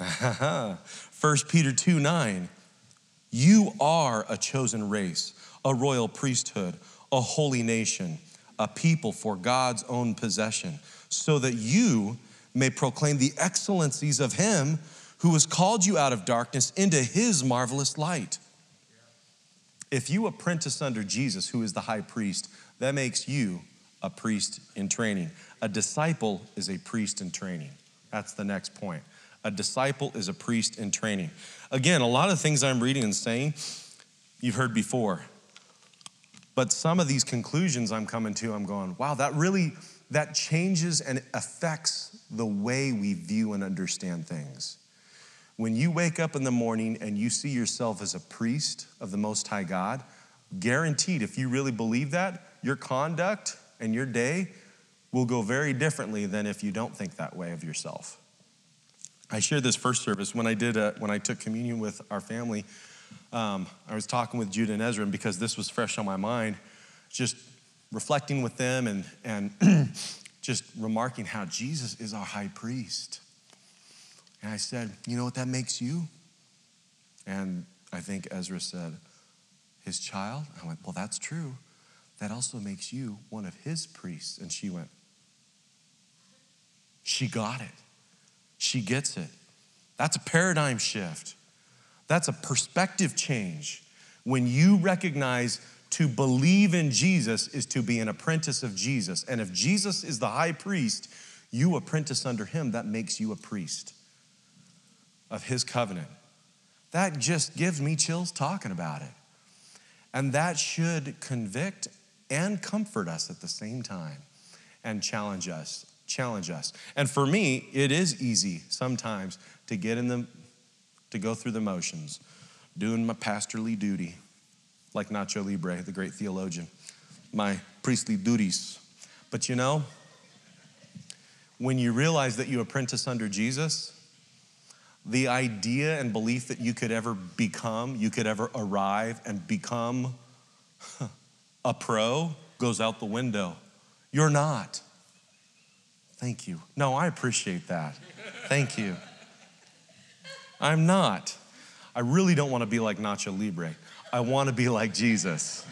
1 Peter 2 9. You are a chosen race, a royal priesthood, a holy nation, a people for God's own possession, so that you may proclaim the excellencies of Him who has called you out of darkness into His marvelous light. If you apprentice under Jesus, who is the high priest, that makes you a priest in training. A disciple is a priest in training. That's the next point. A disciple is a priest in training. Again, a lot of things I'm reading and saying, you've heard before. But some of these conclusions I'm coming to, I'm going, wow, that really that changes and affects the way we view and understand things. When you wake up in the morning and you see yourself as a priest of the Most High God, guaranteed, if you really believe that, your conduct and your day will go very differently than if you don't think that way of yourself. I shared this first service when I did a, when I took communion with our family. Um, I was talking with Judah and Ezra, and because this was fresh on my mind, just reflecting with them and, and just remarking how Jesus is our high priest. And I said, You know what that makes you? And I think Ezra said, His child? I went, Well, that's true. That also makes you one of his priests. And she went, She got it. She gets it. That's a paradigm shift. That's a perspective change. When you recognize to believe in Jesus is to be an apprentice of Jesus. And if Jesus is the high priest, you apprentice under him, that makes you a priest of his covenant. That just gives me chills talking about it. And that should convict and comfort us at the same time and challenge us. Challenge us. And for me, it is easy sometimes to get in the to go through the motions, doing my pastorly duty, like Nacho Libre, the great theologian, my priestly duties. But you know, when you realize that you apprentice under Jesus, the idea and belief that you could ever become, you could ever arrive and become a pro goes out the window. You're not. Thank you. No, I appreciate that. Thank you. I'm not. I really don't want to be like Nacho Libre. I want to be like Jesus.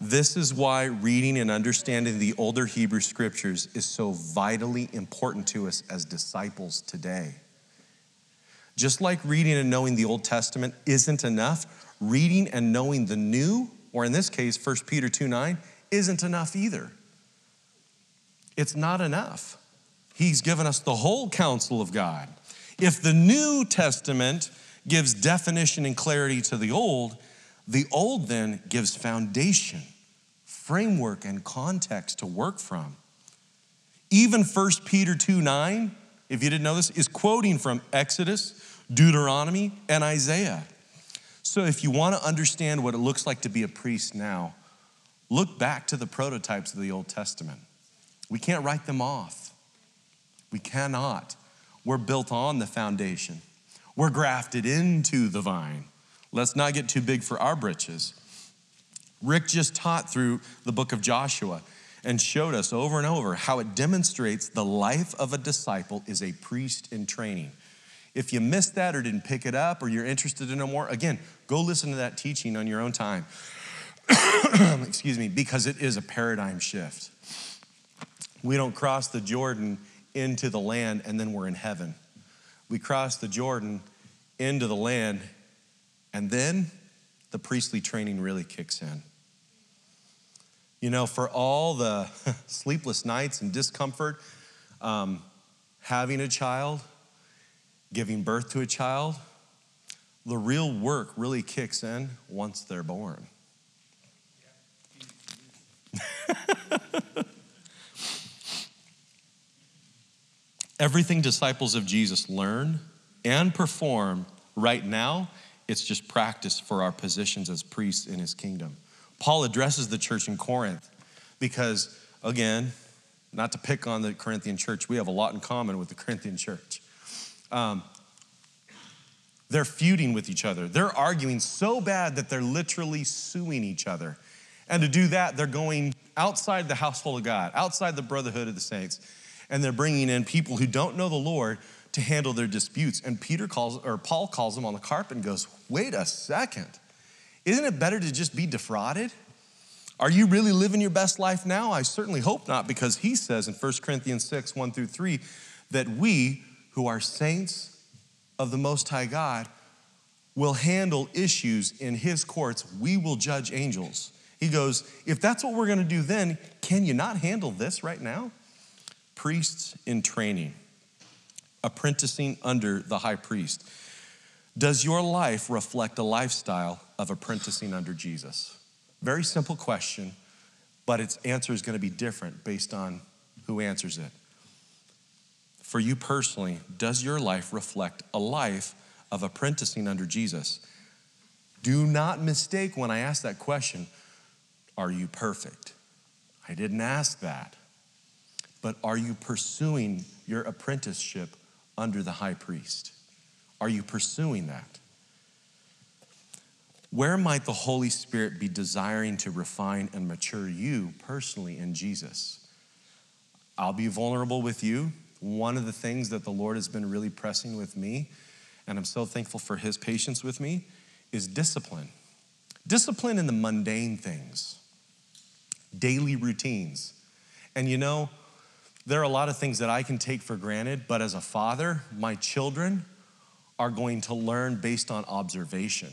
This is why reading and understanding the older Hebrew scriptures is so vitally important to us as disciples today. Just like reading and knowing the Old Testament isn't enough, reading and knowing the New, or in this case, 1 Peter 2 9, isn't enough either. It's not enough. He's given us the whole counsel of God. If the New Testament gives definition and clarity to the Old, the Old then gives foundation, framework, and context to work from. Even 1 Peter 2 9 if you didn't know this, is quoting from Exodus, Deuteronomy, and Isaiah. So if you want to understand what it looks like to be a priest now, look back to the prototypes of the Old Testament. We can't write them off. We cannot. We're built on the foundation. We're grafted into the vine. Let's not get too big for our britches. Rick just taught through the book of Joshua and showed us over and over how it demonstrates the life of a disciple is a priest in training. If you missed that or didn't pick it up or you're interested to know more, again, go listen to that teaching on your own time. Excuse me, because it is a paradigm shift. We don't cross the Jordan into the land and then we're in heaven. We cross the Jordan into the land and then the priestly training really kicks in. You know, for all the sleepless nights and discomfort, um, having a child, giving birth to a child, the real work really kicks in once they're born. Everything disciples of Jesus learn and perform right now, it's just practice for our positions as priests in his kingdom. Paul addresses the church in Corinth because, again, not to pick on the Corinthian church, we have a lot in common with the Corinthian church. Um, they're feuding with each other. They're arguing so bad that they're literally suing each other. And to do that, they're going outside the household of God, outside the brotherhood of the saints, and they're bringing in people who don't know the Lord to handle their disputes. And Peter calls, or Paul calls them on the carpet and goes, Wait a second. Isn't it better to just be defrauded? Are you really living your best life now? I certainly hope not, because he says in 1 Corinthians 6, 1 through 3, that we who are saints of the Most High God will handle issues in his courts. We will judge angels. He goes, If that's what we're gonna do then, can you not handle this right now? Priests in training, apprenticing under the high priest. Does your life reflect a lifestyle of apprenticing under Jesus? Very simple question, but its answer is going to be different based on who answers it. For you personally, does your life reflect a life of apprenticing under Jesus? Do not mistake when I ask that question, are you perfect? I didn't ask that. But are you pursuing your apprenticeship under the high priest? Are you pursuing that? Where might the Holy Spirit be desiring to refine and mature you personally in Jesus? I'll be vulnerable with you. One of the things that the Lord has been really pressing with me, and I'm so thankful for his patience with me, is discipline. Discipline in the mundane things, daily routines. And you know, there are a lot of things that I can take for granted, but as a father, my children are going to learn based on observation.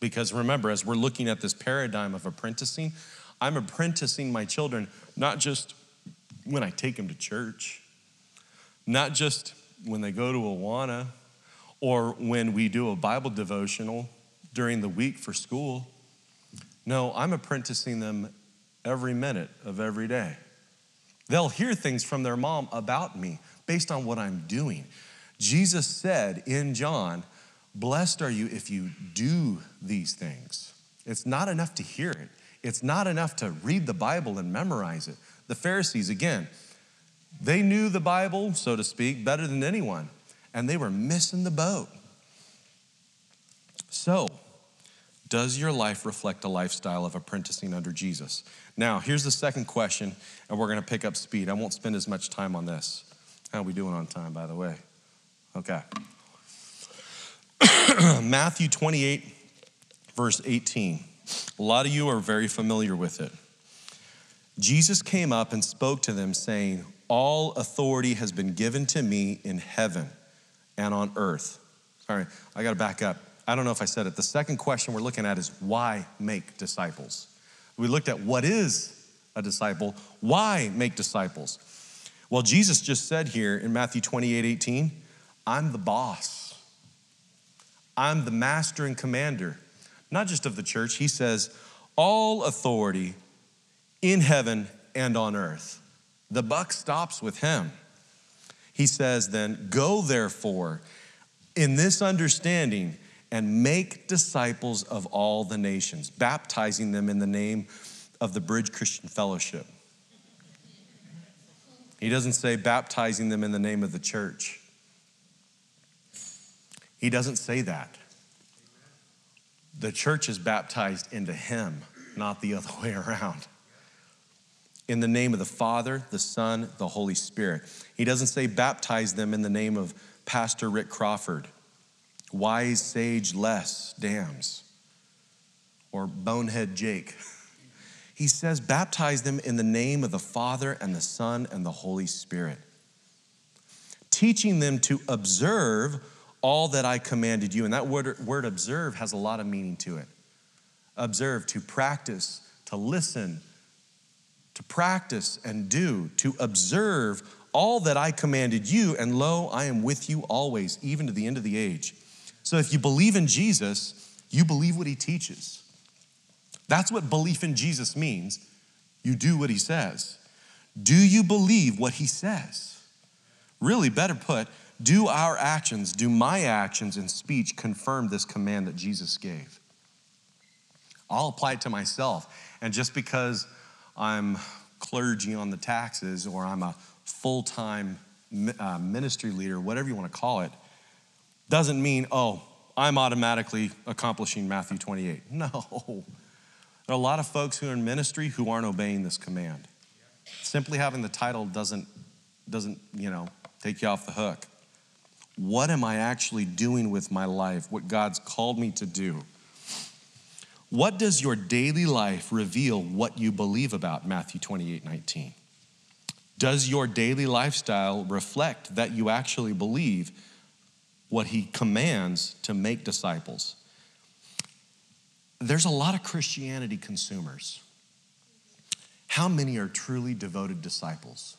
Because remember, as we're looking at this paradigm of apprenticing, I'm apprenticing my children not just when I take them to church, not just when they go to Awana, or when we do a Bible devotional during the week for school. No, I'm apprenticing them every minute of every day. They'll hear things from their mom about me based on what I'm doing. Jesus said in John, Blessed are you if you do these things. It's not enough to hear it, it's not enough to read the Bible and memorize it. The Pharisees, again, they knew the Bible, so to speak, better than anyone, and they were missing the boat. So, does your life reflect a lifestyle of apprenticing under Jesus? Now, here's the second question, and we're going to pick up speed. I won't spend as much time on this. How are we doing on time, by the way? Okay. Matthew 28, verse 18. A lot of you are very familiar with it. Jesus came up and spoke to them, saying, All authority has been given to me in heaven and on earth. All right, I got to back up. I don't know if I said it. The second question we're looking at is why make disciples? We looked at what is a disciple, why make disciples? Well, Jesus just said here in Matthew 28 18, I'm the boss. I'm the master and commander, not just of the church. He says, all authority in heaven and on earth. The buck stops with him. He says, then, go therefore in this understanding and make disciples of all the nations, baptizing them in the name of the Bridge Christian Fellowship. He doesn't say baptizing them in the name of the church. He doesn't say that. The church is baptized into him, not the other way around. In the name of the Father, the Son, the Holy Spirit. He doesn't say baptize them in the name of Pastor Rick Crawford, wise sage less Dams, or bonehead Jake. He says baptize them in the name of the Father and the Son and the Holy Spirit, teaching them to observe all that I commanded you. And that word, word observe has a lot of meaning to it. Observe, to practice, to listen, to practice and do, to observe all that I commanded you, and lo, I am with you always, even to the end of the age. So if you believe in Jesus, you believe what he teaches. That's what belief in Jesus means. You do what he says. Do you believe what he says? Really, better put, do our actions, do my actions and speech confirm this command that Jesus gave? I'll apply it to myself. And just because I'm clergy on the taxes or I'm a full time uh, ministry leader, whatever you want to call it, doesn't mean, oh, I'm automatically accomplishing Matthew 28. No. There are a lot of folks who are in ministry who aren't obeying this command. Simply having the title doesn't, doesn't, you know, take you off the hook. What am I actually doing with my life? What God's called me to do? What does your daily life reveal what you believe about Matthew 28 19? Does your daily lifestyle reflect that you actually believe what he commands to make disciples? There's a lot of Christianity consumers. How many are truly devoted disciples?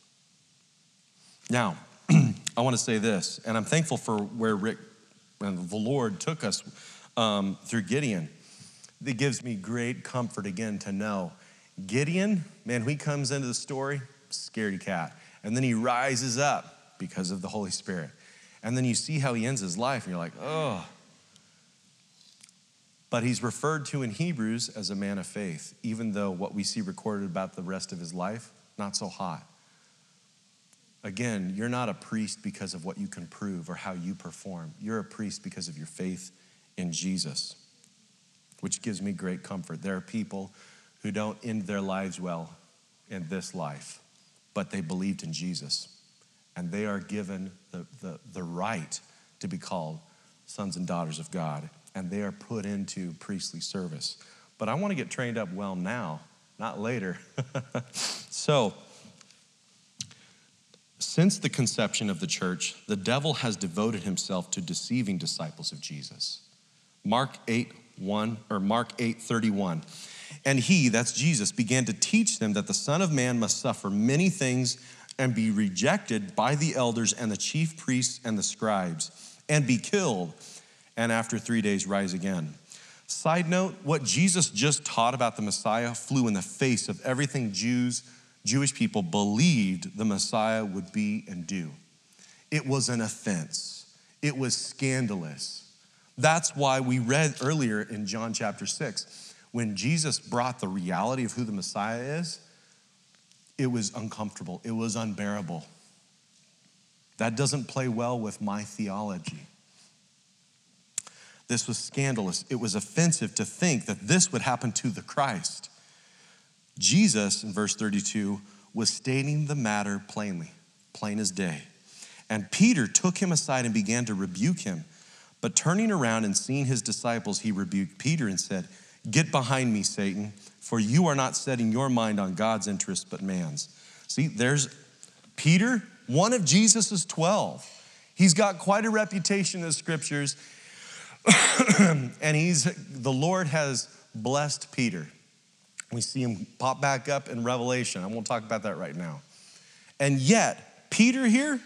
Now, I want to say this, and I'm thankful for where Rick and the Lord took us um, through Gideon. It gives me great comfort again to know Gideon, man, he comes into the story, scaredy cat. And then he rises up because of the Holy Spirit. And then you see how he ends his life, and you're like, oh. But he's referred to in Hebrews as a man of faith, even though what we see recorded about the rest of his life, not so hot. Again, you're not a priest because of what you can prove or how you perform. You're a priest because of your faith in Jesus, which gives me great comfort. There are people who don't end their lives well in this life, but they believed in Jesus. And they are given the, the, the right to be called sons and daughters of God. And they are put into priestly service. But I want to get trained up well now, not later. so, since the conception of the church, the devil has devoted himself to deceiving disciples of Jesus. Mark 8, 1 or Mark 8, 31. And he, that's Jesus, began to teach them that the Son of Man must suffer many things and be rejected by the elders and the chief priests and the scribes and be killed, and after three days rise again. Side note, what Jesus just taught about the Messiah flew in the face of everything Jews Jewish people believed the Messiah would be and do. It was an offense, it was scandalous. That's why we read earlier in John chapter 6 when Jesus brought the reality of who the Messiah is, it was uncomfortable, it was unbearable. That doesn't play well with my theology. This was scandalous. It was offensive to think that this would happen to the Christ. Jesus, in verse 32, was stating the matter plainly, plain as day. And Peter took him aside and began to rebuke him. But turning around and seeing his disciples, he rebuked Peter and said, Get behind me, Satan, for you are not setting your mind on God's interest, but man's. See, there's Peter, one of Jesus's 12. He's got quite a reputation in the scriptures, and he's the Lord has blessed Peter. We see him pop back up in Revelation. I won't talk about that right now. And yet, Peter here,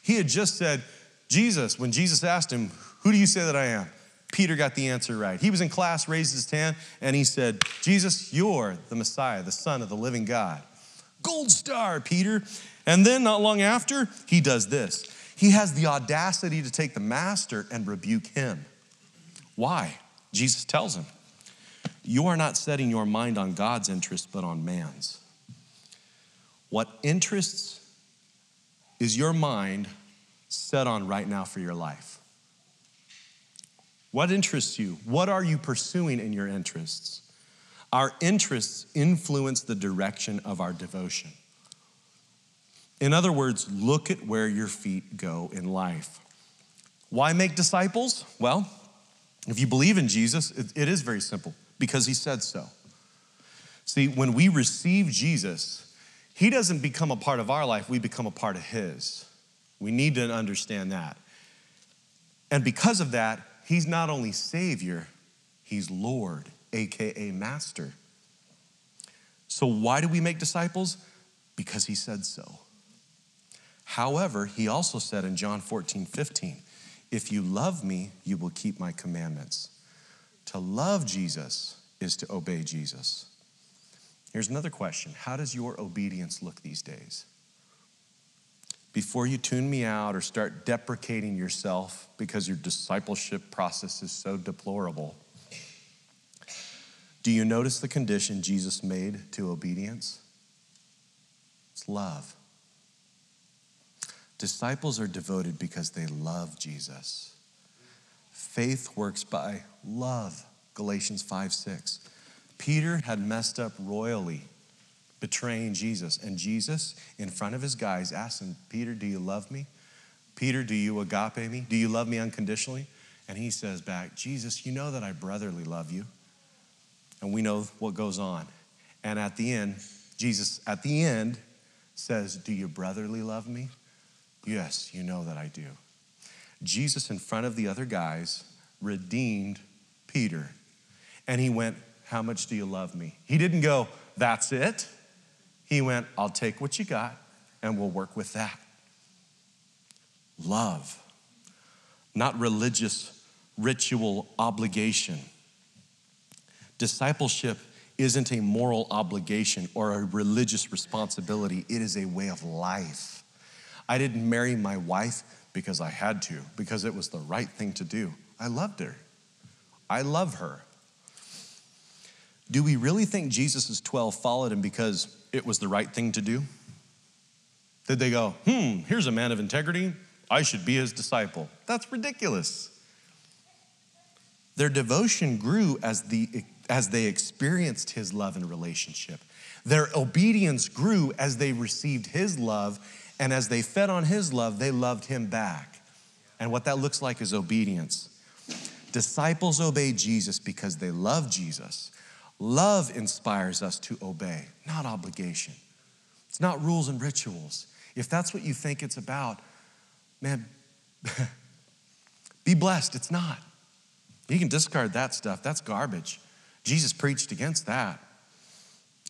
he had just said, Jesus, when Jesus asked him, Who do you say that I am? Peter got the answer right. He was in class, raised his hand, and he said, Jesus, you're the Messiah, the Son of the living God. Gold star, Peter. And then, not long after, he does this. He has the audacity to take the master and rebuke him. Why? Jesus tells him, you are not setting your mind on God's interest, but on man's. What interests is your mind set on right now for your life? What interests you? What are you pursuing in your interests? Our interests influence the direction of our devotion. In other words, look at where your feet go in life. Why make disciples? Well, if you believe in Jesus, it is very simple because he said so. See, when we receive Jesus, he doesn't become a part of our life, we become a part of his. We need to understand that. And because of that, he's not only Savior, he's Lord, AKA Master. So, why do we make disciples? Because he said so. However, he also said in John 14, 15, if you love me, you will keep my commandments. To love Jesus is to obey Jesus. Here's another question How does your obedience look these days? Before you tune me out or start deprecating yourself because your discipleship process is so deplorable, do you notice the condition Jesus made to obedience? It's love. Disciples are devoted because they love Jesus. Faith works by love, Galatians 5 6. Peter had messed up royally, betraying Jesus. And Jesus, in front of his guys, asked him, Peter, do you love me? Peter, do you agape me? Do you love me unconditionally? And he says back, Jesus, you know that I brotherly love you. And we know what goes on. And at the end, Jesus, at the end, says, Do you brotherly love me? Yes, you know that I do. Jesus, in front of the other guys, redeemed Peter. And he went, How much do you love me? He didn't go, That's it. He went, I'll take what you got and we'll work with that. Love, not religious ritual obligation. Discipleship isn't a moral obligation or a religious responsibility, it is a way of life. I didn't marry my wife because I had to, because it was the right thing to do. I loved her. I love her. Do we really think Jesus' 12 followed him because it was the right thing to do? Did they go, hmm, here's a man of integrity. I should be his disciple? That's ridiculous. Their devotion grew as, the, as they experienced his love and relationship. Their obedience grew as they received his love, and as they fed on his love, they loved him back. And what that looks like is obedience. Disciples obey Jesus because they love Jesus. Love inspires us to obey, not obligation. It's not rules and rituals. If that's what you think it's about, man, be blessed. It's not. You can discard that stuff, that's garbage. Jesus preached against that.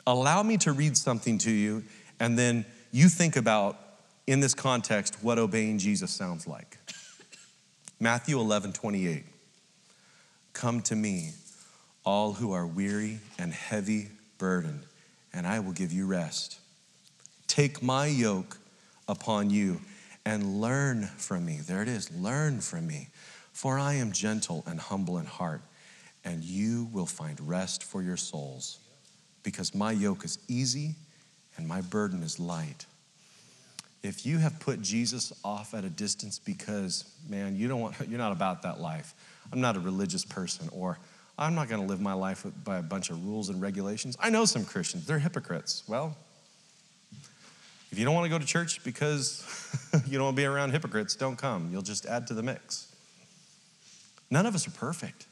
Allow me to read something to you, and then you think about, in this context, what obeying Jesus sounds like. Matthew 11, 28. Come to me, all who are weary and heavy burdened, and I will give you rest. Take my yoke upon you and learn from me. There it is learn from me. For I am gentle and humble in heart, and you will find rest for your souls, because my yoke is easy and my burden is light. If you have put Jesus off at a distance because, man, you don't want, you're not about that life. I'm not a religious person, or I'm not going to live my life by a bunch of rules and regulations. I know some Christians, they're hypocrites. Well, if you don't want to go to church because you don't want to be around hypocrites, don't come. You'll just add to the mix. None of us are perfect.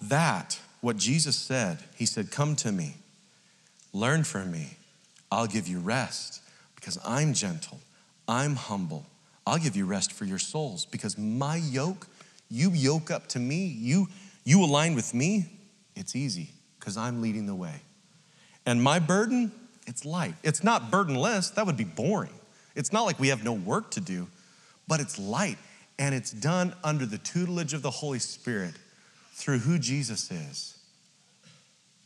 That, what Jesus said, He said, Come to me, learn from me, I'll give you rest because I'm gentle, I'm humble. I'll give you rest for your souls because my yoke, you yoke up to me, you, you align with me, it's easy because I'm leading the way. And my burden, it's light. It's not burdenless, that would be boring. It's not like we have no work to do but it's light and it's done under the tutelage of the Holy Spirit through who Jesus is.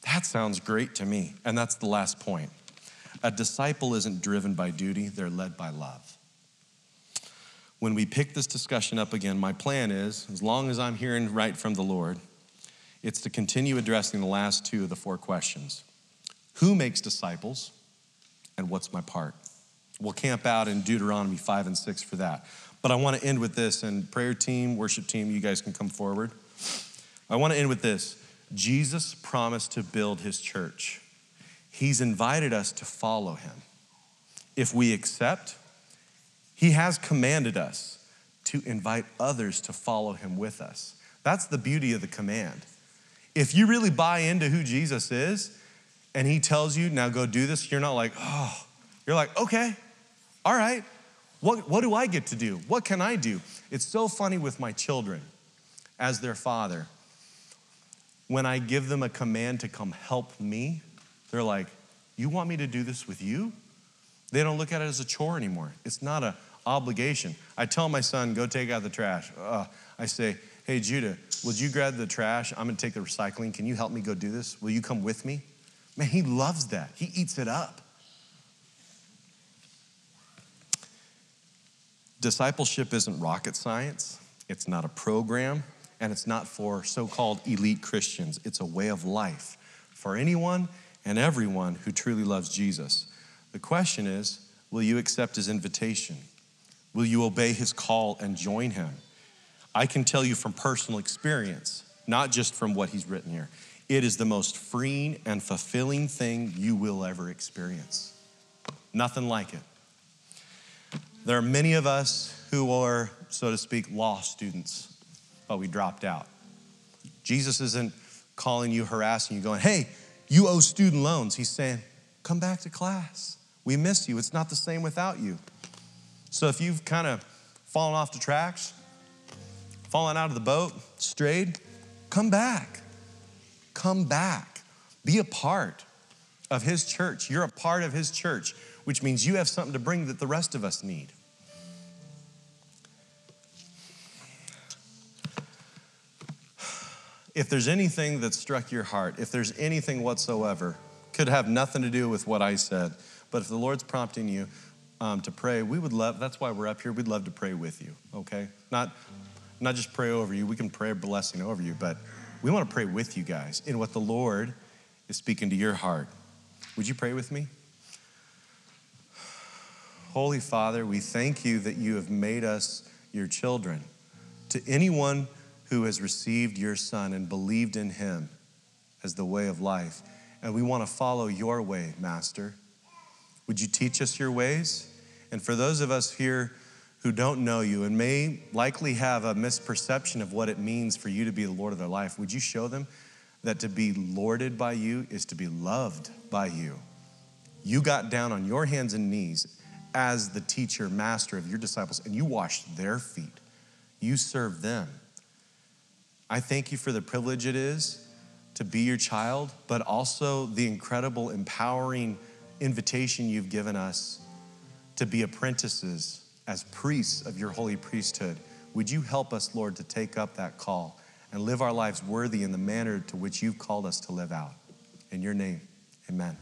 That sounds great to me. And that's the last point. A disciple isn't driven by duty, they're led by love. When we pick this discussion up again, my plan is, as long as I'm hearing right from the Lord, it's to continue addressing the last two of the four questions Who makes disciples, and what's my part? We'll camp out in Deuteronomy 5 and 6 for that. But I want to end with this, and prayer team, worship team, you guys can come forward. I want to end with this Jesus promised to build his church, he's invited us to follow him. If we accept, he has commanded us to invite others to follow him with us. That's the beauty of the command. If you really buy into who Jesus is and he tells you, now go do this, you're not like, oh, you're like, okay, all right, what, what do I get to do? What can I do? It's so funny with my children as their father. When I give them a command to come help me, they're like, You want me to do this with you? They don't look at it as a chore anymore. It's not an obligation. I tell my son, go take out the trash. Uh, I say, hey, Judah, would you grab the trash? I'm gonna take the recycling. Can you help me go do this? Will you come with me? Man, he loves that. He eats it up. Discipleship isn't rocket science, it's not a program, and it's not for so called elite Christians. It's a way of life for anyone and everyone who truly loves Jesus. The question is will you accept his invitation? Will you obey his call and join him? I can tell you from personal experience, not just from what he's written here, it is the most freeing and fulfilling thing you will ever experience. Nothing like it. There are many of us who are, so to speak, law students, but we dropped out. Jesus isn't calling you, harassing you, going, hey, you owe student loans. He's saying, come back to class. We miss you. It's not the same without you. So if you've kind of fallen off the tracks, fallen out of the boat, strayed, come back. Come back. Be a part of His church. You're a part of His church, which means you have something to bring that the rest of us need. If there's anything that struck your heart, if there's anything whatsoever, could have nothing to do with what I said, but if the Lord's prompting you um, to pray, we would love, that's why we're up here, we'd love to pray with you, okay? Not, not just pray over you, we can pray a blessing over you, but we want to pray with you guys in what the Lord is speaking to your heart. Would you pray with me? Holy Father, we thank you that you have made us your children. To anyone who has received your Son and believed in him as the way of life. And we want to follow your way, Master. Would you teach us your ways? And for those of us here who don't know you and may likely have a misperception of what it means for you to be the Lord of their life, would you show them that to be lorded by you is to be loved by you? You got down on your hands and knees as the teacher, master of your disciples, and you washed their feet. You served them. I thank you for the privilege it is to be your child, but also the incredible, empowering invitation you've given us to be apprentices as priests of your holy priesthood. Would you help us, Lord, to take up that call and live our lives worthy in the manner to which you've called us to live out? In your name, amen.